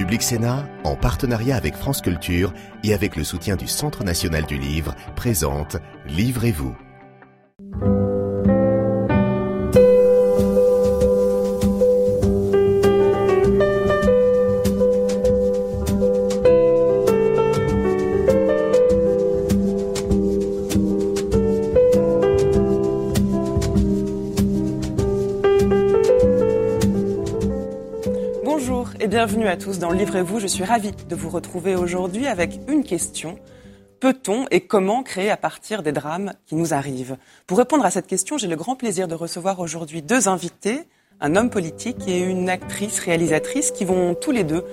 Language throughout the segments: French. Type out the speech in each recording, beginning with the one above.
Public Sénat, en partenariat avec France Culture et avec le soutien du Centre national du livre, présente Livrez-vous. À tous dans Livrez-vous. Je suis ravie de vous retrouver aujourd'hui avec une question. Peut-on et comment créer à partir des drames qui nous arrivent? Pour répondre à cette question, j'ai le grand plaisir de recevoir aujourd'hui deux invités, un homme politique et une actrice réalisatrice qui vont tous les deux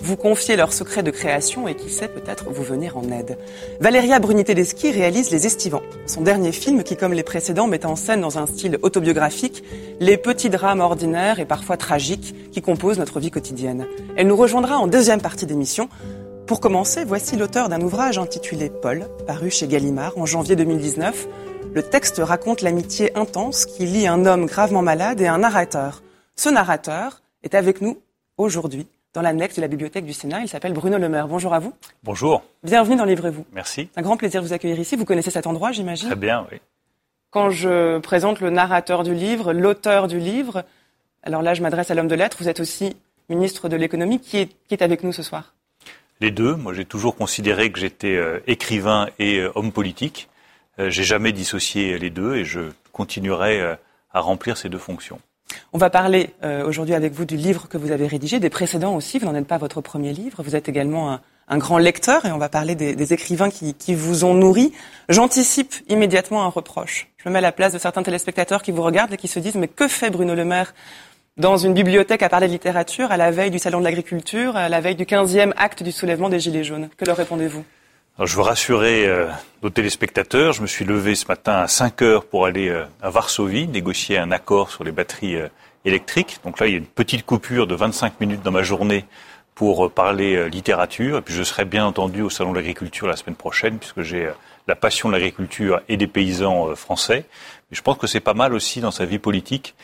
vous confier leurs secrets de création et qui sait peut-être vous venir en aide. Valéria Bruni-Tedeschi réalise Les Estivants, son dernier film qui, comme les précédents, met en scène dans un style autobiographique les petits drames ordinaires et parfois tragiques qui composent notre vie quotidienne. Elle nous rejoindra en deuxième partie d'émission. Pour commencer, voici l'auteur d'un ouvrage intitulé Paul, paru chez Gallimard en janvier 2019. Le texte raconte l'amitié intense qui lie un homme gravement malade et un narrateur. Ce narrateur est avec nous aujourd'hui dans l'annexe de la bibliothèque du Sénat. Il s'appelle Bruno Le Maire. Bonjour à vous. Bonjour. Bienvenue dans Livrez-vous. Merci. Un grand plaisir de vous accueillir ici. Vous connaissez cet endroit, j'imagine Très bien, oui. Quand je présente le narrateur du livre, l'auteur du livre, alors là, je m'adresse à l'homme de lettres. Vous êtes aussi ministre de l'économie. Qui est, qui est avec nous ce soir Les deux. Moi, j'ai toujours considéré que j'étais euh, écrivain et euh, homme politique. Euh, j'ai jamais dissocié les deux et je continuerai à remplir ces deux fonctions. On va parler euh, aujourd'hui avec vous du livre que vous avez rédigé, des précédents aussi. Vous n'en êtes pas votre premier livre. Vous êtes également un, grand lecteur et on va parler des, écrivains qui, vous ont nourri. J'anticipe immédiatement un reproche. Je me mets à la place de certains téléspectateurs qui vous regardent et qui se disent mais que fait Bruno Le Maire dans une bibliothèque à parler de littérature à la veille du Salon de l'agriculture, à la veille du 15e acte du soulèvement des Gilets jaunes? Que leur répondez-vous? Je veux rassurer euh, nos téléspectateurs. Je me suis levé ce matin à 5 heures pour aller euh, à Varsovie négocier un accord sur les batteries euh, électriques. Donc là, il y a une petite coupure de 25 minutes dans ma journée pour parler littérature. Et puis je serai bien entendu au Salon de l'agriculture la semaine prochaine puisque j'ai la passion de l'agriculture et des paysans français. Mais je pense que c'est pas mal aussi dans sa vie politique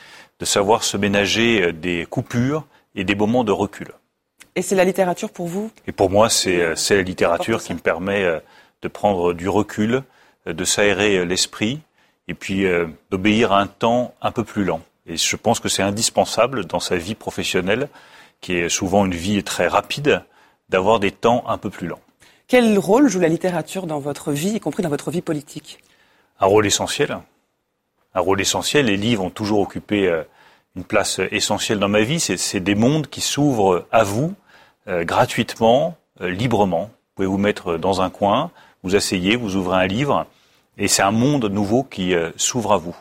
de savoir se ménager des coupures et des moments de recul. Et c'est la littérature pour vous? Et pour moi, c'est euh, la littérature qui me permet euh, de prendre du recul, euh, de s'aérer l'esprit et puis d'obéir à un temps un peu plus lent. Et je pense que c'est indispensable dans sa vie professionnelle, qui est souvent une vie très rapide, d'avoir des temps un peu plus lents. Quel rôle joue la littérature dans votre vie, y compris dans votre vie politique? Un rôle essentiel. Un rôle essentiel. Les livres ont toujours occupé une place essentielle dans ma vie. C'est des mondes qui s'ouvrent à vous euh, gratuitement, euh, librement. Vous pouvez vous mettre dans un coin, vous asseyez, vous ouvrez un livre, et c'est un monde nouveau qui euh, s'ouvre à vous.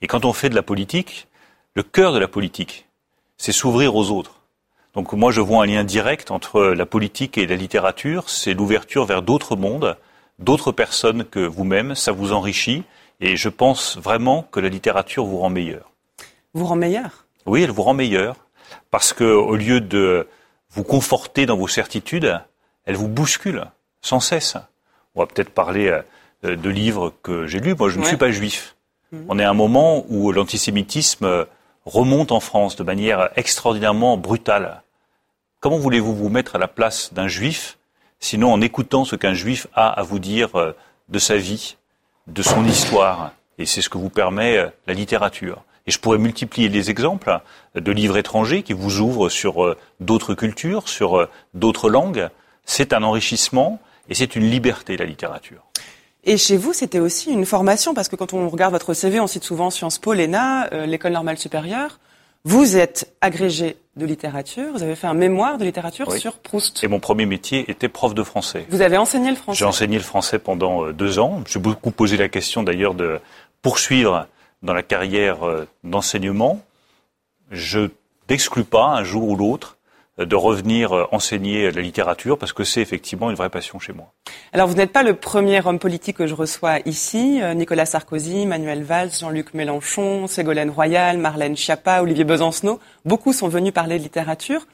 Et quand on fait de la politique, le cœur de la politique, c'est s'ouvrir aux autres. Donc moi, je vois un lien direct entre la politique et la littérature, c'est l'ouverture vers d'autres mondes, d'autres personnes que vous-même, ça vous enrichit, et je pense vraiment que la littérature vous rend meilleur. Vous rend meilleur? Oui, elle vous rend meilleur, parce que au lieu de vous confortez dans vos certitudes, elles vous bousculent sans cesse. On va peut-être parler euh, de livres que j'ai lus. Moi, je ne suis pas juif. Mhm. On est à un moment où l'antisémitisme remonte en France de manière extraordinairement brutale. Comment voulez-vous vous mettre à la place d'un juif, sinon en écoutant ce qu'un juif a à vous dire euh, de sa vie, de son histoire? Et c'est ce que vous permet euh, la littérature. Et je pourrais multiplier les exemples de livres étrangers qui vous ouvrent sur euh, d'autres cultures, sur euh, d'autres langues. C'est un enrichissement et c'est une liberté, la littérature. Et chez vous, c'était aussi une formation, parce que quand on regarde votre CV, on cite souvent Sciences Po, l'ENA, euh, l'École normale supérieure. Vous êtes agrégé de littérature, vous avez fait un mémoire de littérature sur Proust. Et mon premier métier était prof de français. Vous avez enseigné le français J'ai enseigné le français pendant deux ans. Je me suis beaucoup posé la question d'ailleurs de poursuivre dans la carrière euh, d'enseignement, je n'exclus pas un jour ou l'autre euh, de revenir euh, enseigner la littérature parce que c'est effectivement une vraie passion chez moi. Alors vous n'êtes pas le premier homme politique que je reçois ici. Nicolas Sarkozy, Manuel Valls, Jean-Luc Mélenchon, Ségolène Royal, Marlène Schiappa, Olivier Besancenot, beaucoup sont venus parler de littérature.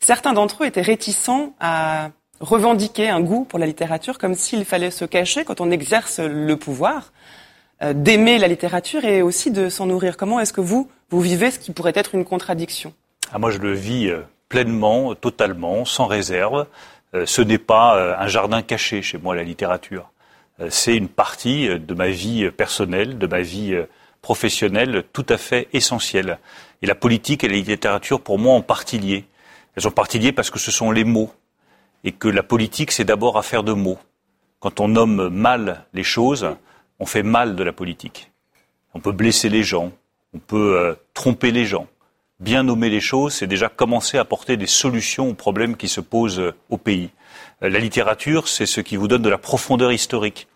Certains d'entre eux étaient réticents à revendiquer un goût pour la littérature comme s'il fallait se cacher quand on exerce le pouvoir. Euh, d'aimer la littérature et aussi de s'en nourrir. Comment est-ce que vous, vous vivez ce qui pourrait être une contradiction? Ah, Moi, je le vis euh, pleinement, totalement, sans réserve. ce n'est pas un jardin caché chez moi, la littérature. c'est une partie de ma vie personnelle, de ma vie professionnelle tout à fait essentielle. Et la politique et la littérature, pour moi, ont partie. Elles ont partie parce que ce sont les mots. Et que la politique, c'est d'abord affaire de mots. Quand on nomme mal les choses, on fait mal de la politique. On peut blesser les gens, on peut euh, tromper les gens. Bien nommer les choses, c'est déjà commencer à apporter des solutions aux problèmes qui se posent euh, au pays. Euh, la littérature, c'est ce qui vous donne de la profondeur historique,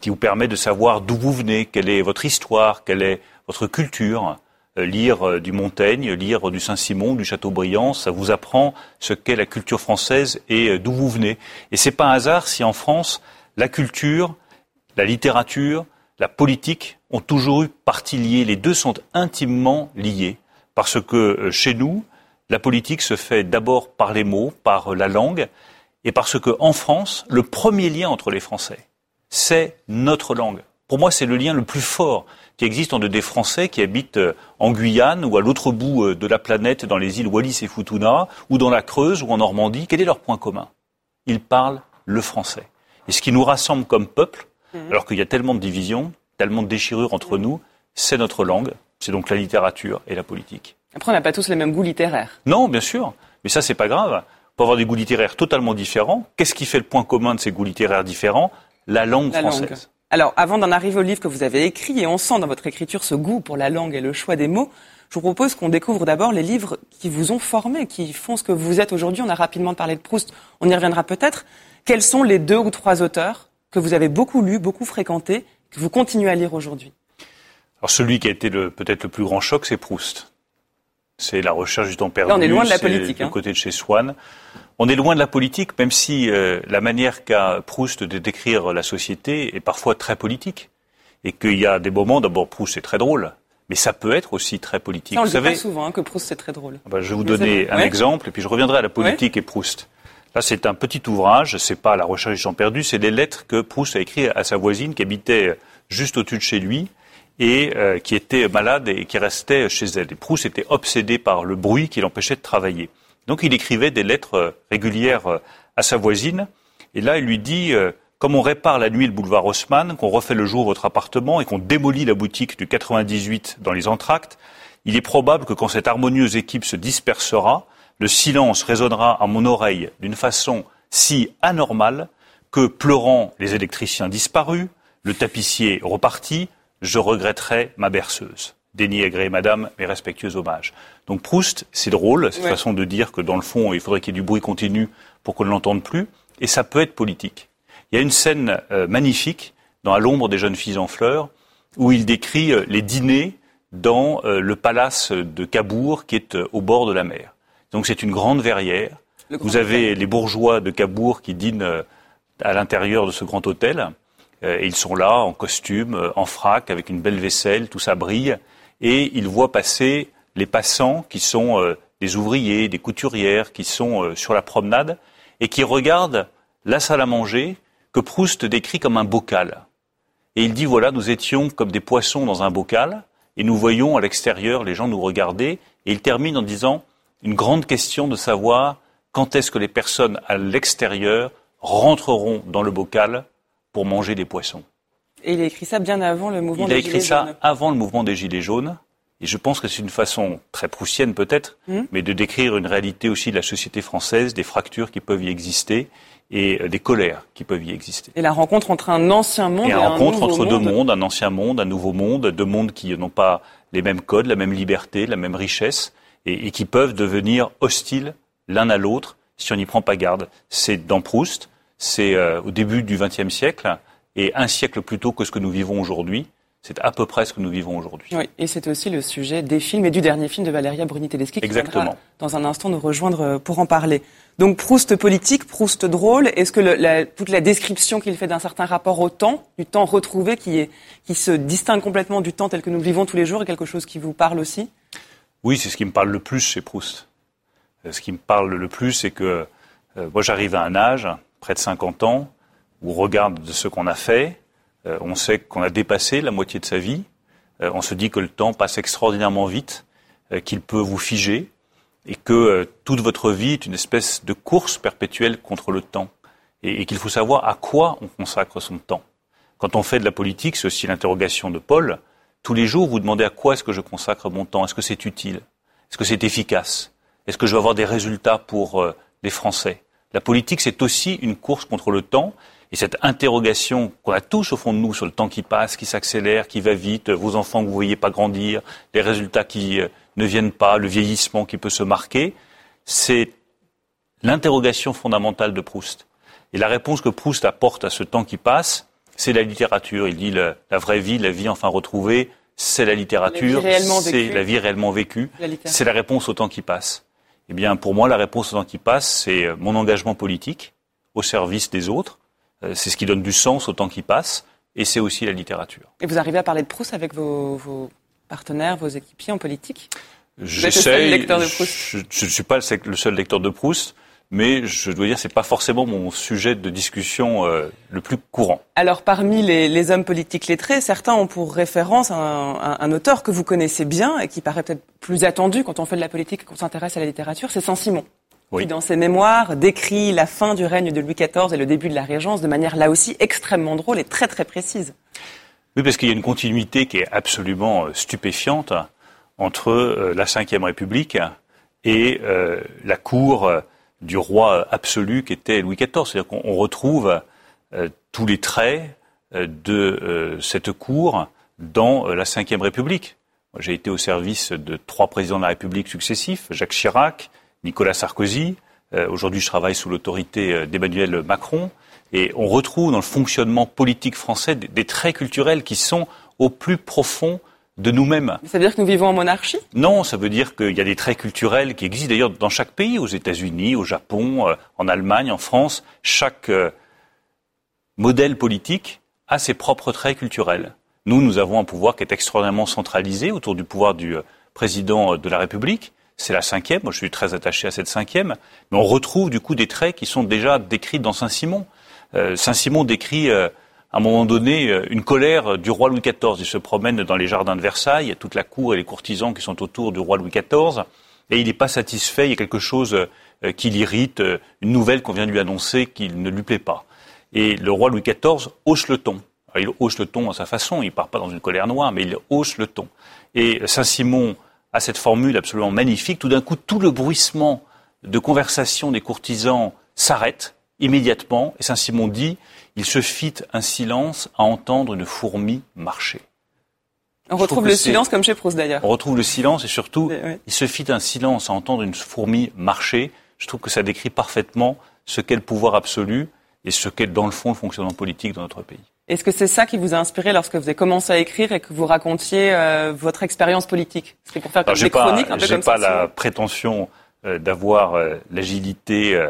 qui vous permet de savoir d'où vous venez, quelle est votre histoire, quelle est votre culture. Lire du Montaigne, lire du Saint-Simon, du Chateaubriand, ça vous apprend ce qu'est la culture française et d'où vous venez. Et c'est pas un hasard si en France, la culture, la littérature, la politique ont toujours eu partie liée. Les deux sont intimement liés. Parce que euh, chez nous, la politique se fait d'abord par les mots, par la langue, et parce qu'en France, le premier lien entre les Français, c'est notre langue. Pour moi, c'est le lien le plus fort qui existe entre des Français qui habitent euh, en Guyane ou à l'autre bout euh, de la planète, dans les îles Wallis et Futuna, ou dans la Creuse ou en Normandie. Quel est leur point commun? Ils parlent le français. Et ce qui nous rassemble comme peuple, Mhm. Alors qu'il y a tellement de divisions, tellement de déchirures entre nous, c'est notre langue, c'est donc la littérature et la politique. Après, on n'a pas tous les mêmes goûts littéraires. Non, bien sûr, mais ça, c'est pas grave. Pour avoir des goûts littéraires totalement différents, qu'est-ce qui fait le point commun de ces goûts littéraires différents? La langue française. Alors, avant d'en arriver au livre que vous avez écrit, et on sent dans votre écriture ce goût pour la langue et le choix des mots, je vous propose qu'on découvre d'abord les livres qui vous ont formé, qui font ce que vous êtes aujourd'hui. On a rapidement parlé de Proust, on y reviendra peut-être. Quels sont les deux ou trois auteurs que vous avez beaucoup lu, beaucoup fréquenté, que vous continuez à lire aujourd'hui Alors celui qui a été peut-être le plus grand choc, c'est Proust. C'est la recherche du temps perdu. Là, on est loin de la politique. Du hein. côté de chez Swann. On est loin de la politique, même si euh, la manière qu'a Proust de décrire la société est parfois très politique. Et qu'il y a des moments, d'abord Proust c'est très drôle, mais ça peut être aussi très politique. on vous le savez, souvent hein, que Proust c'est très drôle. Ah ben, je vais vous donner un exemple, et puis je reviendrai à la politique et Proust. Là, c'est un petit ouvrage, c'est pas la recherche du champ perdu, c'est des lettres que Proust a écrites à sa voisine qui habitait juste au-dessus de chez lui et euh, qui était malade et qui restait chez elle. Et Proust était obsédé par le bruit qui l'empêchait de travailler. Donc il écrivait des lettres euh, régulières euh, à sa voisine. Et là, il lui dit, comme on répare la nuit le boulevard Haussmann, qu'on refait le jour votre appartement et qu'on démolit la boutique du 98 dans les entractes, il est probable que quand cette harmonieuse équipe se dispersera, le silence résonnera à mon oreille d'une façon si anormale que, pleurant les électriciens disparus, le tapissier reparti, je regretterai ma berceuse. Dénigré, madame, mes respectueux hommages. Donc Proust, c'est drôle, cette façon de dire que dans le fond, il faudrait qu'il y ait du bruit continu pour qu'on ne l'entende plus, et ça peut être politique. Il y a une scène euh, magnifique dans À l'ombre des jeunes filles en fleurs, où il décrit euh, les dîners dans euh, le palace de Cabourg qui est au bord de la mer. Donc c'est une grande verrière. Vous avez les bourgeois de Cabourg qui dînent euh, à l'intérieur de ce grand hôtel. Euh, et ils sont là en costume, euh, en frac, avec une belle vaisselle, tout ça brille. Et ils voient passer les passants qui sont des ouvriers, des couturières, qui sont sur la promenade et qui regardent la salle à manger que Proust décrit comme un bocal. Et il dit, voilà, nous étions comme des poissons dans un bocal et nous voyons à l'extérieur les gens nous regarder. Et il termine en disant, une grande question de savoir quand est-ce que les personnes à l'extérieur rentreront dans le bocal pour manger des poissons. Et il a écrit ça bien avant le mouvement des Gilets jaunes. Il a écrit ça avant le mouvement des Gilets jaunes. Et je pense que c'est une façon très proustienne peut-être, hmm. mais de décrire une réalité aussi de la société française, des fractures qui peuvent y exister et euh, des colères qui peuvent y exister. Et la rencontre entre un ancien monde et, et la rencontre entre deux mondes, un ancien monde, un nouveau monde, deux mondes qui n'ont pas les mêmes codes, la même liberté, la même richesse, et, qui peuvent devenir hostiles l'un à l'autre si on n'y prend pas garde. C'est dans Proust, c'est euh, au début du XXe siècle, et un siècle plus tôt que ce que nous vivons aujourd'hui. C'est à peu près ce que nous vivons aujourd'hui. Oui, et c'est aussi le sujet des films et du dernier film de Valéria Bruni-Tedeschi qui Exactement. dans un instant nous rejoindre euh, pour en parler. Donc Proust politique, Proust drôle. Est-ce que la, toute la description qu'il fait d'un certain rapport au temps, du temps retrouvé qui, est, qui se distingue complètement du temps tel que nous le vivons tous les jours, est quelque chose qui vous parle aussi? Oui, c'est ce qui me parle le plus chez Proust. Euh, ce qui me parle le plus, c'est que euh, moi j'arrive à un âge, près de 50 ans, où on regarde de ce qu'on a fait, euh, on sait qu'on a dépassé la moitié de sa vie, on se dit que le temps passe extraordinairement vite, qu'il peut vous figer, et que toute votre vie est une espèce de course perpétuelle contre le temps et, qu'il faut savoir à quoi on consacre son temps. Quand on fait de la politique, c'est aussi l'interrogation de Paul. Tous les jours, vous demandez à quoi est-ce que je consacre mon temps? Est-ce que c'est utile? Est-ce que c'est efficace? Est-ce que je vais avoir des résultats pour euh, les Français? La politique, c'est aussi une course contre le temps. Et cette interrogation qu'on a tous au fond de nous sur le temps qui passe, qui s'accélère, qui va vite, vos enfants que vous ne voyez pas grandir, les résultats qui euh, ne viennent pas, le vieillissement qui peut se marquer, c'est l'interrogation fondamentale de Proust. Et la réponse que Proust apporte à ce temps qui passe, c'est la littérature. Il dit la, vraie vie, la vie enfin retrouvée, c'est la littérature, c'est la vie réellement vécue, c'est la réponse au temps qui passe. Eh bien, pour moi, la réponse au temps qui passe, c'est euh, mon engagement politique au service des autres. Euh, c'est ce qui donne du sens au temps qui passe, et c'est aussi la littérature. Et vous arrivez à parler de Proust avec vos partenaires, vos équipiers en politique? J'essaie. Je ne suis pas le seul lecteur de Proust, mais je dois dire c'est pas forcément mon sujet de discussion euh, le plus courant. Alors parmi les, hommes politiques lettrés, certains ont pour référence un, auteur que vous connaissez bien et qui paraît peut-être plus attendu quand on fait de la politique et qu'on s'intéresse à la littérature, c'est Saint-Simon. Qui, dans ses mémoires, décrit la fin du règne de Louis XIV et le début de la Régence de manière là aussi extrêmement drôle et très très précise. Oui, parce qu'il y a une continuité qui est absolument euh, stupéfiante entre euh, la Ve République et la cour du roi absolu qui était Louis XIV. C'est-à-dire qu'on retrouve tous les traits de cette cour dans la Ve République. J'ai été au service de trois présidents de la République successifs, Jacques Chirac, Nicolas Sarkozy. Aujourd'hui, je travaille sous l'autorité d'Emmanuel Macron. Et on retrouve dans le fonctionnement politique français des, traits culturels qui sont au plus profond de nous-mêmes. Ça veut dire que nous vivons en monarchie? Non, ça veut dire qu'il y a des traits culturels qui existent d'ailleurs dans chaque pays, aux États-Unis, au Japon, euh, en Allemagne, en France. Chaque euh, modèle politique a ses propres traits culturels. Nous, nous avons un pouvoir qui est extraordinairement centralisé autour du pouvoir du euh, président de la République. C'est la cinquième, moi je suis très attaché à cette cinquième, mais on retrouve du coup des traits qui sont déjà décrits dans Saint-Simon. Saint-Simon décrit à un moment donné euh, une colère du roi Louis XIV. Il se promène dans les jardins de Versailles, il y a toute la cour et les courtisans qui sont autour du roi Louis XIV, et il n'est pas satisfait, il y a quelque chose qui l'irrite, une nouvelle qu'on vient de lui annoncer qu'il ne lui plaît pas. Et le roi Louis XIV hausse le ton. il hausse le ton à sa façon, il ne part pas dans une colère noire, mais il hausse le ton. Et Saint-Simon a cette formule absolument magnifique. Tout d'un coup, tout le bruissement de conversation des courtisans s'arrête immédiatement, et Saint-Simon dit, il se fit un silence à entendre une fourmi marcher. On retrouve le silence comme chez Proust d'ailleurs. On retrouve le silence et surtout, il se fit un silence à entendre une fourmi marcher. Je trouve que ça décrit parfaitement ce qu'est le pouvoir absolu et ce qu'est dans le fond le fonctionnement politique dans notre pays. Est-ce que c'est ça qui vous a inspiré lorsque vous avez commencé à écrire et que vous racontiez euh, votre expérience politique? C'était pour faire comme des chroniques, un peu comme pas la prétention euh, d'avoir euh, l'agilité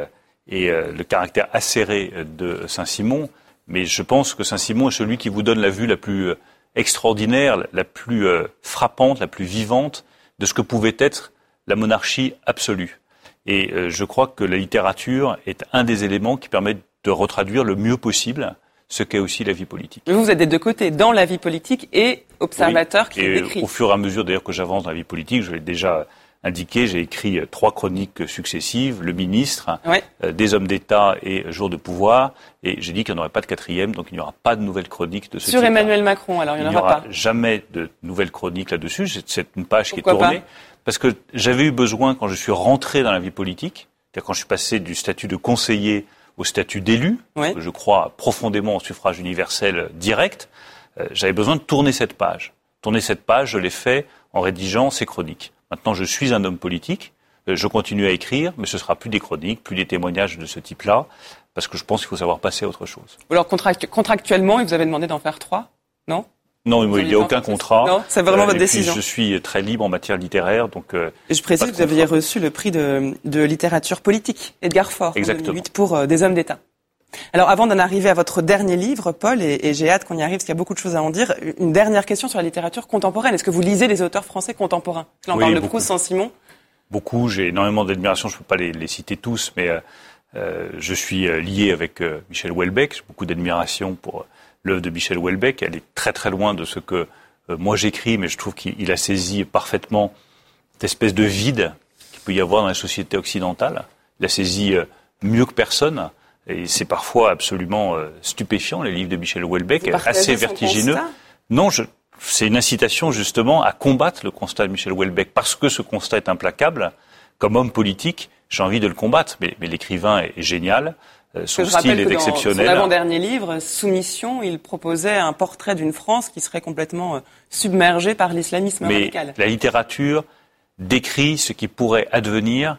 et euh, le caractère acéré de Saint-Simon, mais je pense que Saint-Simon est celui qui vous donne la vue la plus euh, extraordinaire, la plus euh, frappante, la plus vivante de ce que pouvait être la monarchie absolue. Et je crois que la littérature est un des éléments qui permet de retraduire le mieux possible ce qu'est aussi la vie politique. vous, vous êtes des deux côtés, dans la vie politique et observateur qui et décrit. Au fur et à mesure d'ailleurs que j'avance dans la vie politique, je l'ai déjà indiqué, j'ai écrit euh, trois chroniques successives, Le ministre, euh, Des hommes d'État et Jour de pouvoir, et j'ai dit qu'il n'y en aurait pas de quatrième, donc il n'y aura pas de nouvelle chronique de ce Sur Emmanuel Macron, alors il n'y en aura, pas. jamais de nouvelle chronique là-dessus, c'est une page qui est tournée, parce que j'avais eu besoin, quand je suis rentré dans la vie politique, quand je suis passé du statut de conseiller au statut d'élu, je crois profondément au suffrage universel direct, euh, j'avais besoin de tourner cette page. Tourner cette page, je l'ai fait en rédigeant ces chroniques. Maintenant, je suis un homme politique, euh, je continue à écrire, mais ce sera plus des chroniques, plus des témoignages de ce type-là, parce que je pense qu'il faut savoir passer à autre chose. Alors contractuellement, il vous avez demandé d'en faire trois, non? Non, il n'y a aucun contrat. Non, c'est vraiment euh, votre décision. je suis très libre en matière littéraire, donc. Euh, je précise que vous aviez reçu le prix de, de littérature politique, Edgar Faure, Exactement. en 2008 pour des hommes d'État. Alors avant d'en arriver à votre dernier livre, Paul, et, j'ai hâte qu'on y arrive parce qu'il y a beaucoup de choses à en dire, une dernière question sur la littérature contemporaine. Est-ce que vous lisez les auteurs français contemporains? Là on parle de Proust, Saint-Simon. Beaucoup, j'ai énormément d'admiration, je ne peux pas les, citer tous, mais euh, euh, je suis euh, lié avec Michel Houellebecq, j'ai beaucoup d'admiration pour l'œuvre de Michel Houellebecq. Elle est très très loin de ce que moi j'écris, mais je trouve qu'il a saisi parfaitement cette espèce de vide peut y avoir dans la société occidentale. Il a saisi mieux que personne. Et c'est parfois absolument stupéfiant, les livres de Michel Houellebecq, assez vertigineux. Non, je, c'est une incitation justement à combattre le constat de Michel Houellebecq, parce que ce constat est implacable. Comme homme politique, j'ai envie de le combattre, mais, mais l'écrivain est, génial. Euh, son style est exceptionnel. Dans son avant-dernier livre, Soumission, il proposait un portrait d'une France qui serait complètement euh, submergée par l'islamisme radical. La littérature décrit ce qui pourrait advenir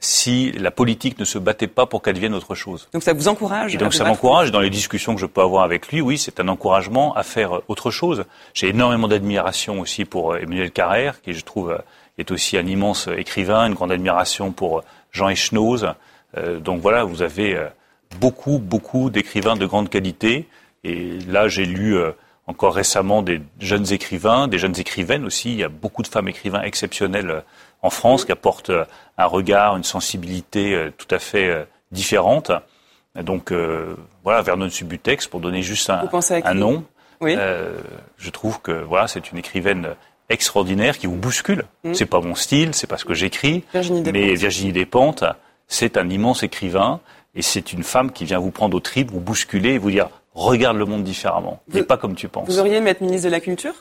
si la politique ne se battait pas pour qu'elle devienne autre chose. Donc ça vous encourage Et donc ça m'encourage. Dans les discussions que je peux avoir avec lui, oui, c'est un encouragement à faire autre chose. J'ai énormément d'admiration aussi pour euh, Emmanuel Carrère, qui je trouve euh, est aussi un immense écrivain, une grande admiration pour euh, Jean Echnoz. donc voilà, vous avez beaucoup, beaucoup d'écrivains de grande qualité. Et là, j'ai lu encore récemment des jeunes écrivains, des jeunes écrivaines aussi. Il y a beaucoup de femmes écrivains exceptionnelles en France, qui apporte euh, un regard, une sensibilité euh, tout à fait euh, différente. Donc voilà, Vernon Subutex, pour donner juste un, un nom. Oui. je trouve que voilà, c'est une écrivaine extraordinaire qui vous bouscule. Mm. C'est pas mon style, c'est pas ce que j'écris, mais Virginie Despentes, c'est un immense écrivain et c'est une femme qui vient vous prendre au tripes, vous bousculer et vous dire regarde le monde différemment, mais pas comme tu penses. Vous auriez aimé être ministre de la Culture?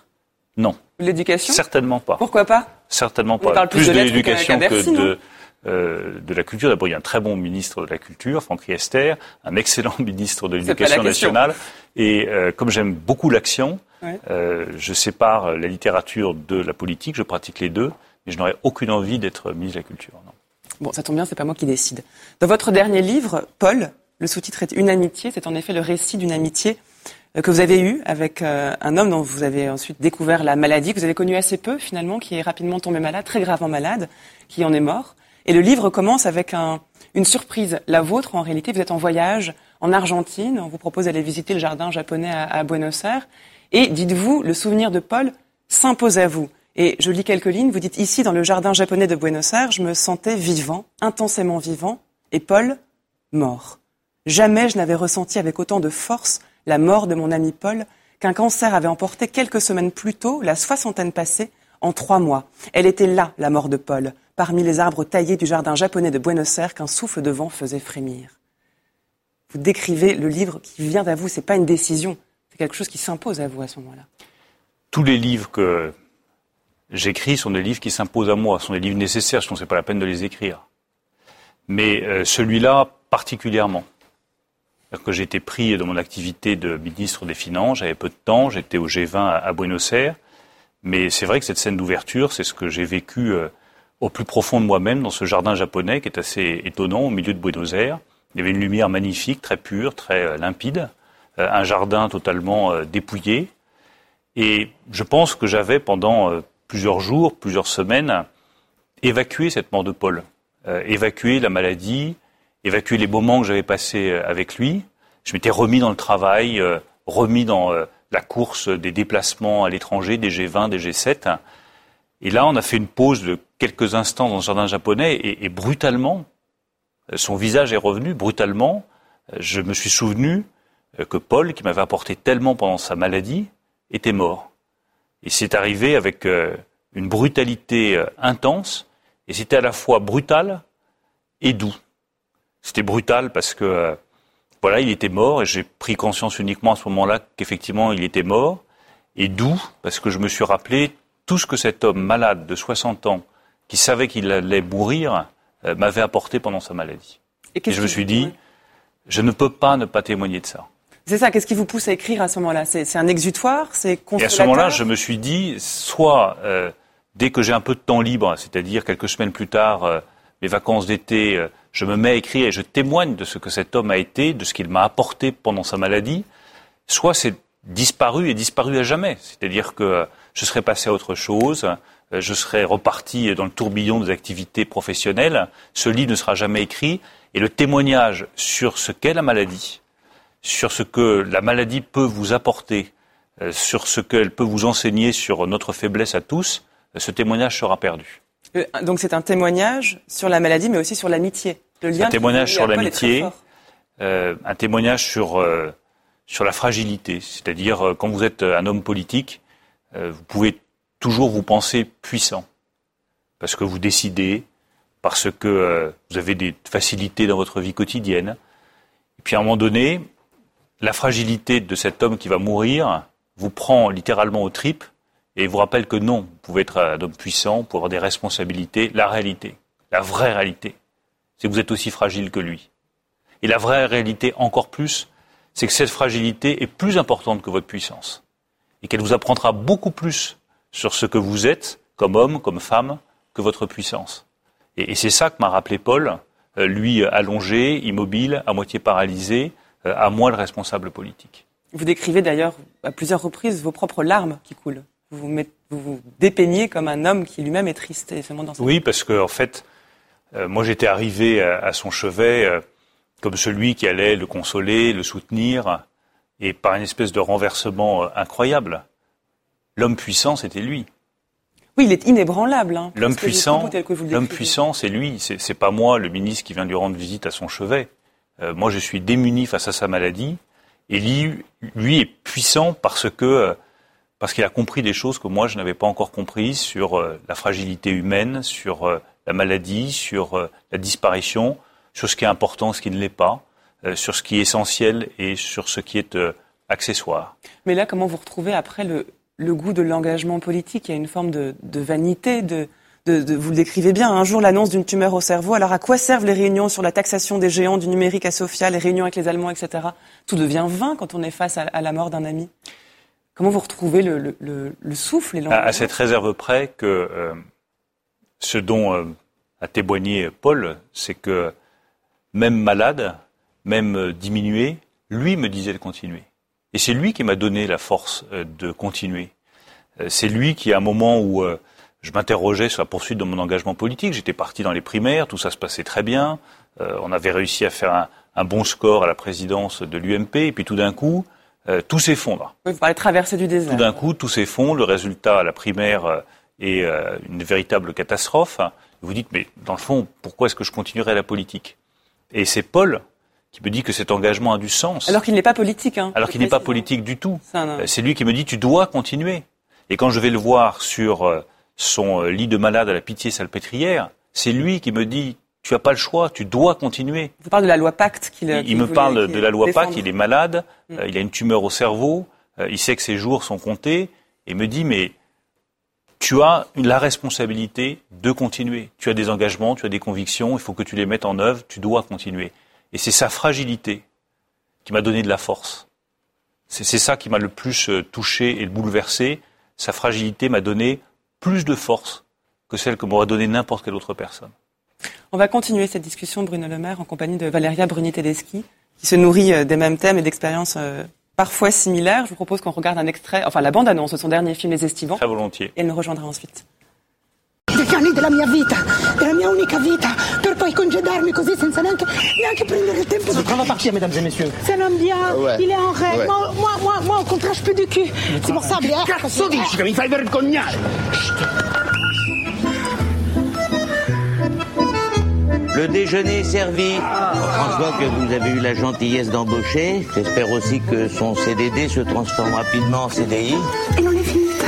Non. L'éducation? Certainement pas. Pourquoi pas? Certainement pas. plus, de, l'éducation que de, euh, de la culture. D'abord, il y a un très bon ministre de la Culture, Franck Riester, un excellent ministre de l'Éducation nationale. Et euh, comme j'aime beaucoup l'action, euh, je sépare la littérature de la politique, je pratique les deux, mais je n'aurais aucune envie d'être ministre de la Culture. Non. Bon, ça tombe bien, c'est pas moi qui décide. Dans votre dernier livre, Paul, le sous-titre est Une amitié, c'est en effet le récit d'une amitié que vous avez eu avec euh, un homme dont vous avez ensuite découvert la maladie, que vous avez connu assez peu finalement, qui est rapidement tombé malade, très gravement malade, qui en est mort. Et le livre commence avec un, une surprise. La vôtre, en réalité, vous êtes en voyage en Argentine. On vous propose d'aller visiter le jardin japonais à Buenos Aires. Et dites-vous, le souvenir de Paul s'impose à vous. Et je lis quelques lignes. Vous dites ici, dans le jardin japonais de Buenos Aires, je me sentais vivant, intensément vivant, et Paul mort. Jamais je n'avais ressenti avec autant de force la mort de mon ami Paul, qu'un cancer avait emporté quelques semaines plus tôt, la soixantaine passée, en trois mois. Elle était là, la mort de Paul, parmi les arbres taillés du jardin japonais de Buenos Aires qu'un souffle de vent faisait frémir. Vous décrivez le livre qui vient à vous, c'est pas une décision, c'est quelque chose qui s'impose à vous à ce moment-là. Tous les livres que j'écris sont des livres qui s'imposent à moi, sont des livres nécessaires, sinon c'est pas la peine de les écrire. Mais euh, celui-là particulièrement que j'ai été pris dans mon activité de ministre des Finances, j'avais peu de temps, j'étais au G20 à, Buenos Aires, mais c'est vrai que cette scène d'ouverture, c'est ce que j'ai vécu euh, au plus profond de moi-même dans ce jardin japonais qui est assez étonnant au milieu de Buenos Aires. Il y avait une lumière magnifique, très pure, très euh, limpide, euh, un jardin totalement dépouillé, et je pense que j'avais pendant plusieurs jours, plusieurs semaines, évacué cette mort de Paul, évacué la maladie, évacuer les moments que j'avais passés euh, avec lui. Je m'étais remis dans le travail, euh, remis dans euh, la course des déplacements à l'étranger, des G20, des G7. Et là, on a fait une pause de quelques instants dans le jardin japonais et brutalement, son visage est revenu, brutalement. Je me suis souvenu que Paul, qui m'avait apporté tellement pendant sa maladie, était mort. Et c'est arrivé avec une brutalité intense, et c'était à la fois brutal et doux. C'était brutal parce que euh, voilà, il était mort et j'ai pris conscience uniquement à ce moment-là qu'effectivement il était mort. Et d'où parce que je me suis rappelé tout ce que cet homme malade de 60 ans, qui savait qu'il allait mourir, euh, m'avait apporté pendant sa maladie. Et, je me suis dit, je ne peux pas ne pas témoigner de ça. C'est ça, qu'est-ce qui vous pousse à écrire à ce moment-là? C'est un exutoire? C'est Et à ce moment-là, je me suis dit, soit euh, dès que j'ai un peu de temps libre, c'est-à-dire quelques semaines plus tard, mes vacances d'été, je me mets à écrire et je témoigne de ce que cet homme a été, de ce qu'il m'a apporté pendant sa maladie, soit c'est disparu et disparu à jamais. C'est-à-dire que je serais passé à autre chose, je serais reparti dans le tourbillon des activités professionnelles, ce livre ne sera jamais écrit, et le témoignage sur ce qu'est la maladie, sur ce que la maladie peut vous apporter, euh, sur ce qu'elle peut vous enseigner sur notre faiblesse à tous, ce témoignage sera perdu. Euh, donc c'est un témoignage sur la maladie, mais aussi sur l'amitié. Un témoignage sur l'amitié, euh, un témoignage sur, euh, sur la fragilité. C'est-à-dire, quand vous êtes un homme politique, vous pouvez toujours vous penser puissant. Parce que vous décidez, parce que euh, vous avez des facilités dans votre vie quotidienne. Et puis à un moment donné, la fragilité de cet homme qui va mourir vous prend littéralement aux tripes et vous rappelle que non, vous pouvez être un homme puissant, pour avoir des responsabilités. La réalité, la vraie réalité, c'est que vous êtes aussi fragile que lui. Et la vraie réalité, encore plus, c'est que cette fragilité est plus importante que votre puissance. Et qu'elle vous apprendra beaucoup plus sur ce que vous êtes, comme homme, comme femme, que votre puissance. Et, c'est ça que m'a rappelé Paul, euh, lui allongé, immobile, à moitié paralysé, euh, à moi le responsable politique. Vous décrivez d'ailleurs à plusieurs reprises vos propres larmes qui coulent. Vous vous, vous, dépeignez comme un homme qui lui-même est triste et dans Oui, parce que en fait, euh, moi j'étais arrivé à, son chevet comme celui qui allait le consoler, le soutenir, et par une espèce de renversement incroyable, l'homme puissant, c'était lui. Oui, il est inébranlable. Hein, l'homme puissant, l'homme puissant, c'est lui. C'est pas moi, le ministre qui vient lui rendre visite à son chevet. Euh, moi, je suis démuni face à sa maladie, et lui, lui est puissant parce que euh, parce qu'il a compris des choses que moi je n'avais pas encore comprises sur euh, la fragilité humaine, sur la maladie, sur la disparition, sur ce qui est important, ce qui ne l'est pas, sur ce qui est essentiel et sur ce qui est accessoire. Mais là, comment vous retrouvez après le, le goût de l'engagement politique? Il y a une forme de, vanité, de, vous le décrivez bien, un jour l'annonce d'une tumeur au cerveau. Alors à quoi servent les réunions sur la taxation des géants du numérique à Sofia, les réunions avec les Allemands, etc. Tout devient vain quand on est face à, la mort d'un ami. Comment vous retrouvez le, souffle et à, à cette réserve près que euh, ce dont euh, a témoigné Paul, c'est que même malade, même euh, diminué, lui me disait de continuer. Et c'est lui qui m'a donné la force de continuer. C'est lui qui, à un moment où je m'interrogeais sur la poursuite de mon engagement politique, j'étais parti dans les primaires, tout ça se passait très bien, on avait réussi à faire un, bon score à la présidence de l'UMP, et puis tout d'un coup, tout s'effondre. vous parlez traversée du désert. Tout d'un coup, tout s'effondre, le résultat à la primaire est une véritable catastrophe. Vous dites, mais dans le fond, pourquoi est-ce que je continuerai la politique? Et c'est Paul qui me dit que cet engagement a du sens. Alors qu'il n'est pas politique. Hein, Alors qu'il n'est pas politique du tout. Euh, c'est lui qui me dit tu dois continuer. Et quand je vais le voir sur euh, son euh, lit de malade à la pitié salpêtrière, c'est lui qui me dit tu n'as pas le choix, tu dois continuer. Vous parlez de la loi Pacte qu'il Il, il me parle de la loi Pacte, il est malade, mm. il a une tumeur au cerveau, il sait que ses jours sont comptés, et me dit mais tu as la responsabilité de continuer. Tu as des engagements, tu as des convictions, il faut que tu les mettes en œuvre, tu dois continuer. Et c'est sa fragilité qui m'a donné de la force. C'est ça qui m'a le plus euh, touché et bouleversé. Sa fragilité m'a donné plus de force que celle que m'aurait donné n'importe quelle autre personne. On va continuer cette discussion, Bruno Le Maire, en compagnie de Valéria Bruni-Tedeschi, qui se nourrit euh, des mêmes thèmes et d'expériences euh, parfois similaires. Je vous propose qu'on regarde un extrait, enfin la bande-annonce de son dernier film, Les Estivants. Très volontiers. Et elle nous rejoindra ensuite. Degli anni della mia vita, della mia unica vita, per poi congedarmi così senza neanche, neanche prendere il tempo. On va partir, mesdames et messieurs. C'est un homme bien, ouais. il est en règle. Ouais. Moi, moi, moi, moi, au contraire, je peux du cul. C'est pour ça, bien. Cazzo dici che mi fai vergognare? Le déjeuner est servi. François, que vous avez eu la gentillesse d'embaucher. J'espère aussi que son CDD se transforme rapidement en CDI. Et non est finita.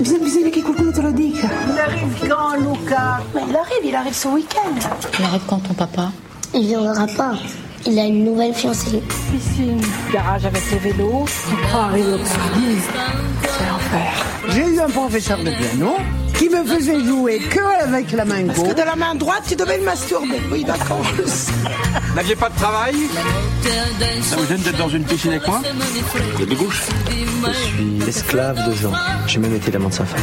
Bisogna che qualcuno te lo dica. Il arrive quand, Luca? Mais Il arrive, il arrive ce week-end. Il arrive quand, ton papa? Il viendra pas. Il a une nouvelle fiancée. Piscine, garage avec les vélos. Tu crois arriver au paradis C'est l'enfer. J'ai eu un professeur de piano qui me faisait jouer que avec la main gauche. Parce que de la main droite, tu devais le masturber. Oui, d'accord. N'aviez pas de travail Ça vous gêne d'être dans une piscine avec moi de gauche Je suis esclave de Jean. J'ai même été l'amant de sa femme.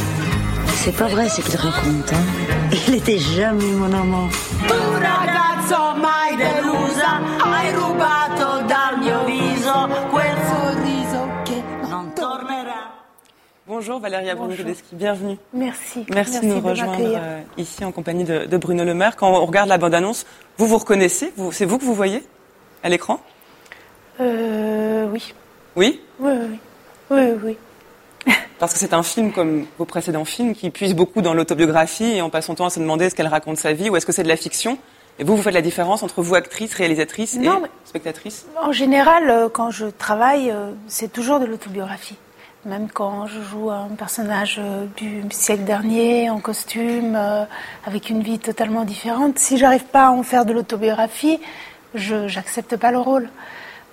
C'est pas vrai ce qu'il raconte. Hein. Il était jamais mon amant. Bonjour Valéria bienvenue. Merci. Merci, de nous rejoindre euh, ici en compagnie de, Bruno Le Maire. Quand on regarde la bande-annonce, vous vous reconnaissez? C'est vous que vous voyez à l'écran? Euh, Oui. Oui Oui, oui. Oui, oui. Parce que c'est un film comme vos précédents films qui puise beaucoup dans l'autobiographie et on passe son temps à se demander est-ce qu'elle raconte sa vie ou est-ce que c'est de la fiction et vous, vous faites la différence entre vous, actrice, réalisatrice et spectatrice En général, euh, quand je travaille, c'est toujours de l'autobiographie. Même quand je joue un personnage euh, du siècle dernier, en costume, euh, avec une vie totalement différente, si j'arrive pas à en faire de l'autobiographie, je n'accepte pas le rôle.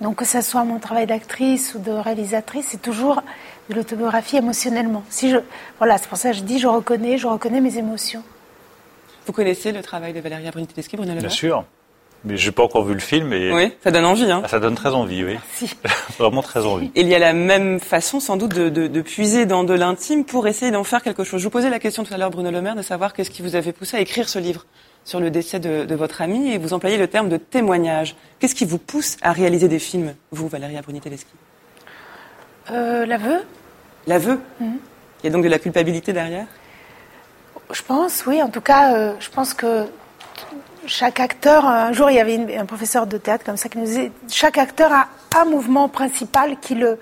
Donc que ce soit mon travail d'actrice ou de réalisatrice, c'est toujours de l'autobiographie émotionnellement. Si je, voilà, c'est pour ça que je dis, je reconnais, je reconnais mes émotions. Vous connaissez le travail de Valéria Bruni-Tedeschi, Bruno Bien sûr. Mais j'ai pas encore vu le film. Et... Oui, ça donne envie. Hein. Ah, ça donne très envie, oui. Vraiment très envie. Et il y a la même façon, sans doute, de, de, de puiser dans de l'intime pour essayer d'en faire quelque chose. Je vous posais la question tout à l'heure, Bruno Le Maire, de savoir qu'est-ce qui vous avait poussé à écrire ce livre sur le décès de, de votre ami, et vous employez le terme de témoignage. Qu'est-ce qui vous pousse à réaliser des films, vous, Valéria Bruni-Tedeschi euh, L'aveu. L'aveu? Mhm. Il y a donc de la culpabilité derrière? Je pense, oui. En tout cas, euh, je pense que chaque acteur, un jour il y avait un professeur de théâtre comme ça qui nous disait, chaque acteur a un mouvement principal qui le,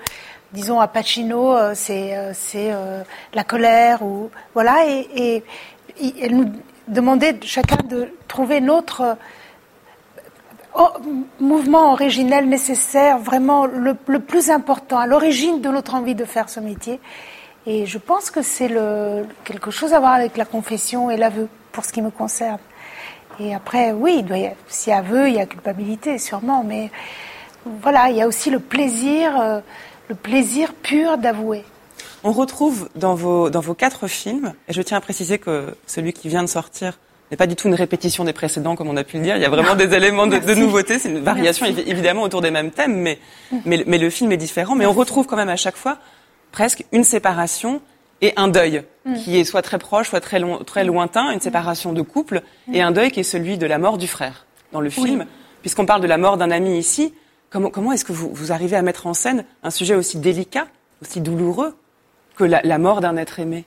disons à Pacino, euh, c'est euh, euh, la colère ou voilà, et, et, elle nous demandait chacun de trouver notre oh, mouvement originel nécessaire, vraiment le, plus important, à l'origine de notre envie de faire ce métier. Et je pense que c'est quelque chose à voir avec la confession et l'aveu, pour ce qui me concerne. Et après, oui, s'il y a aveu, il y a culpabilité, sûrement, mais voilà, il y a aussi le plaisir, euh, le plaisir pur d'avouer. On retrouve dans vos, dans vos quatre films, et je tiens à préciser que celui qui vient de sortir n'est pas du tout une répétition des précédents, comme on a pu le dire. Il y a vraiment des éléments de, de nouveauté. C'est une variation évidemment autour des mêmes thèmes, mais, mais, mais, le film est différent. Mais on retrouve quand même à chaque fois presque une séparation et un deuil mm. qui est soit très proche, soit très, très lointain, une séparation de couple, et un deuil qui est celui de la mort du frère dans le film. Puisqu'on parle de la mort d'un ami ici, comment, comment est-ce que vous, vous, arrivez à mettre en scène un sujet aussi délicat, aussi douloureux que la, mort d'un être aimé?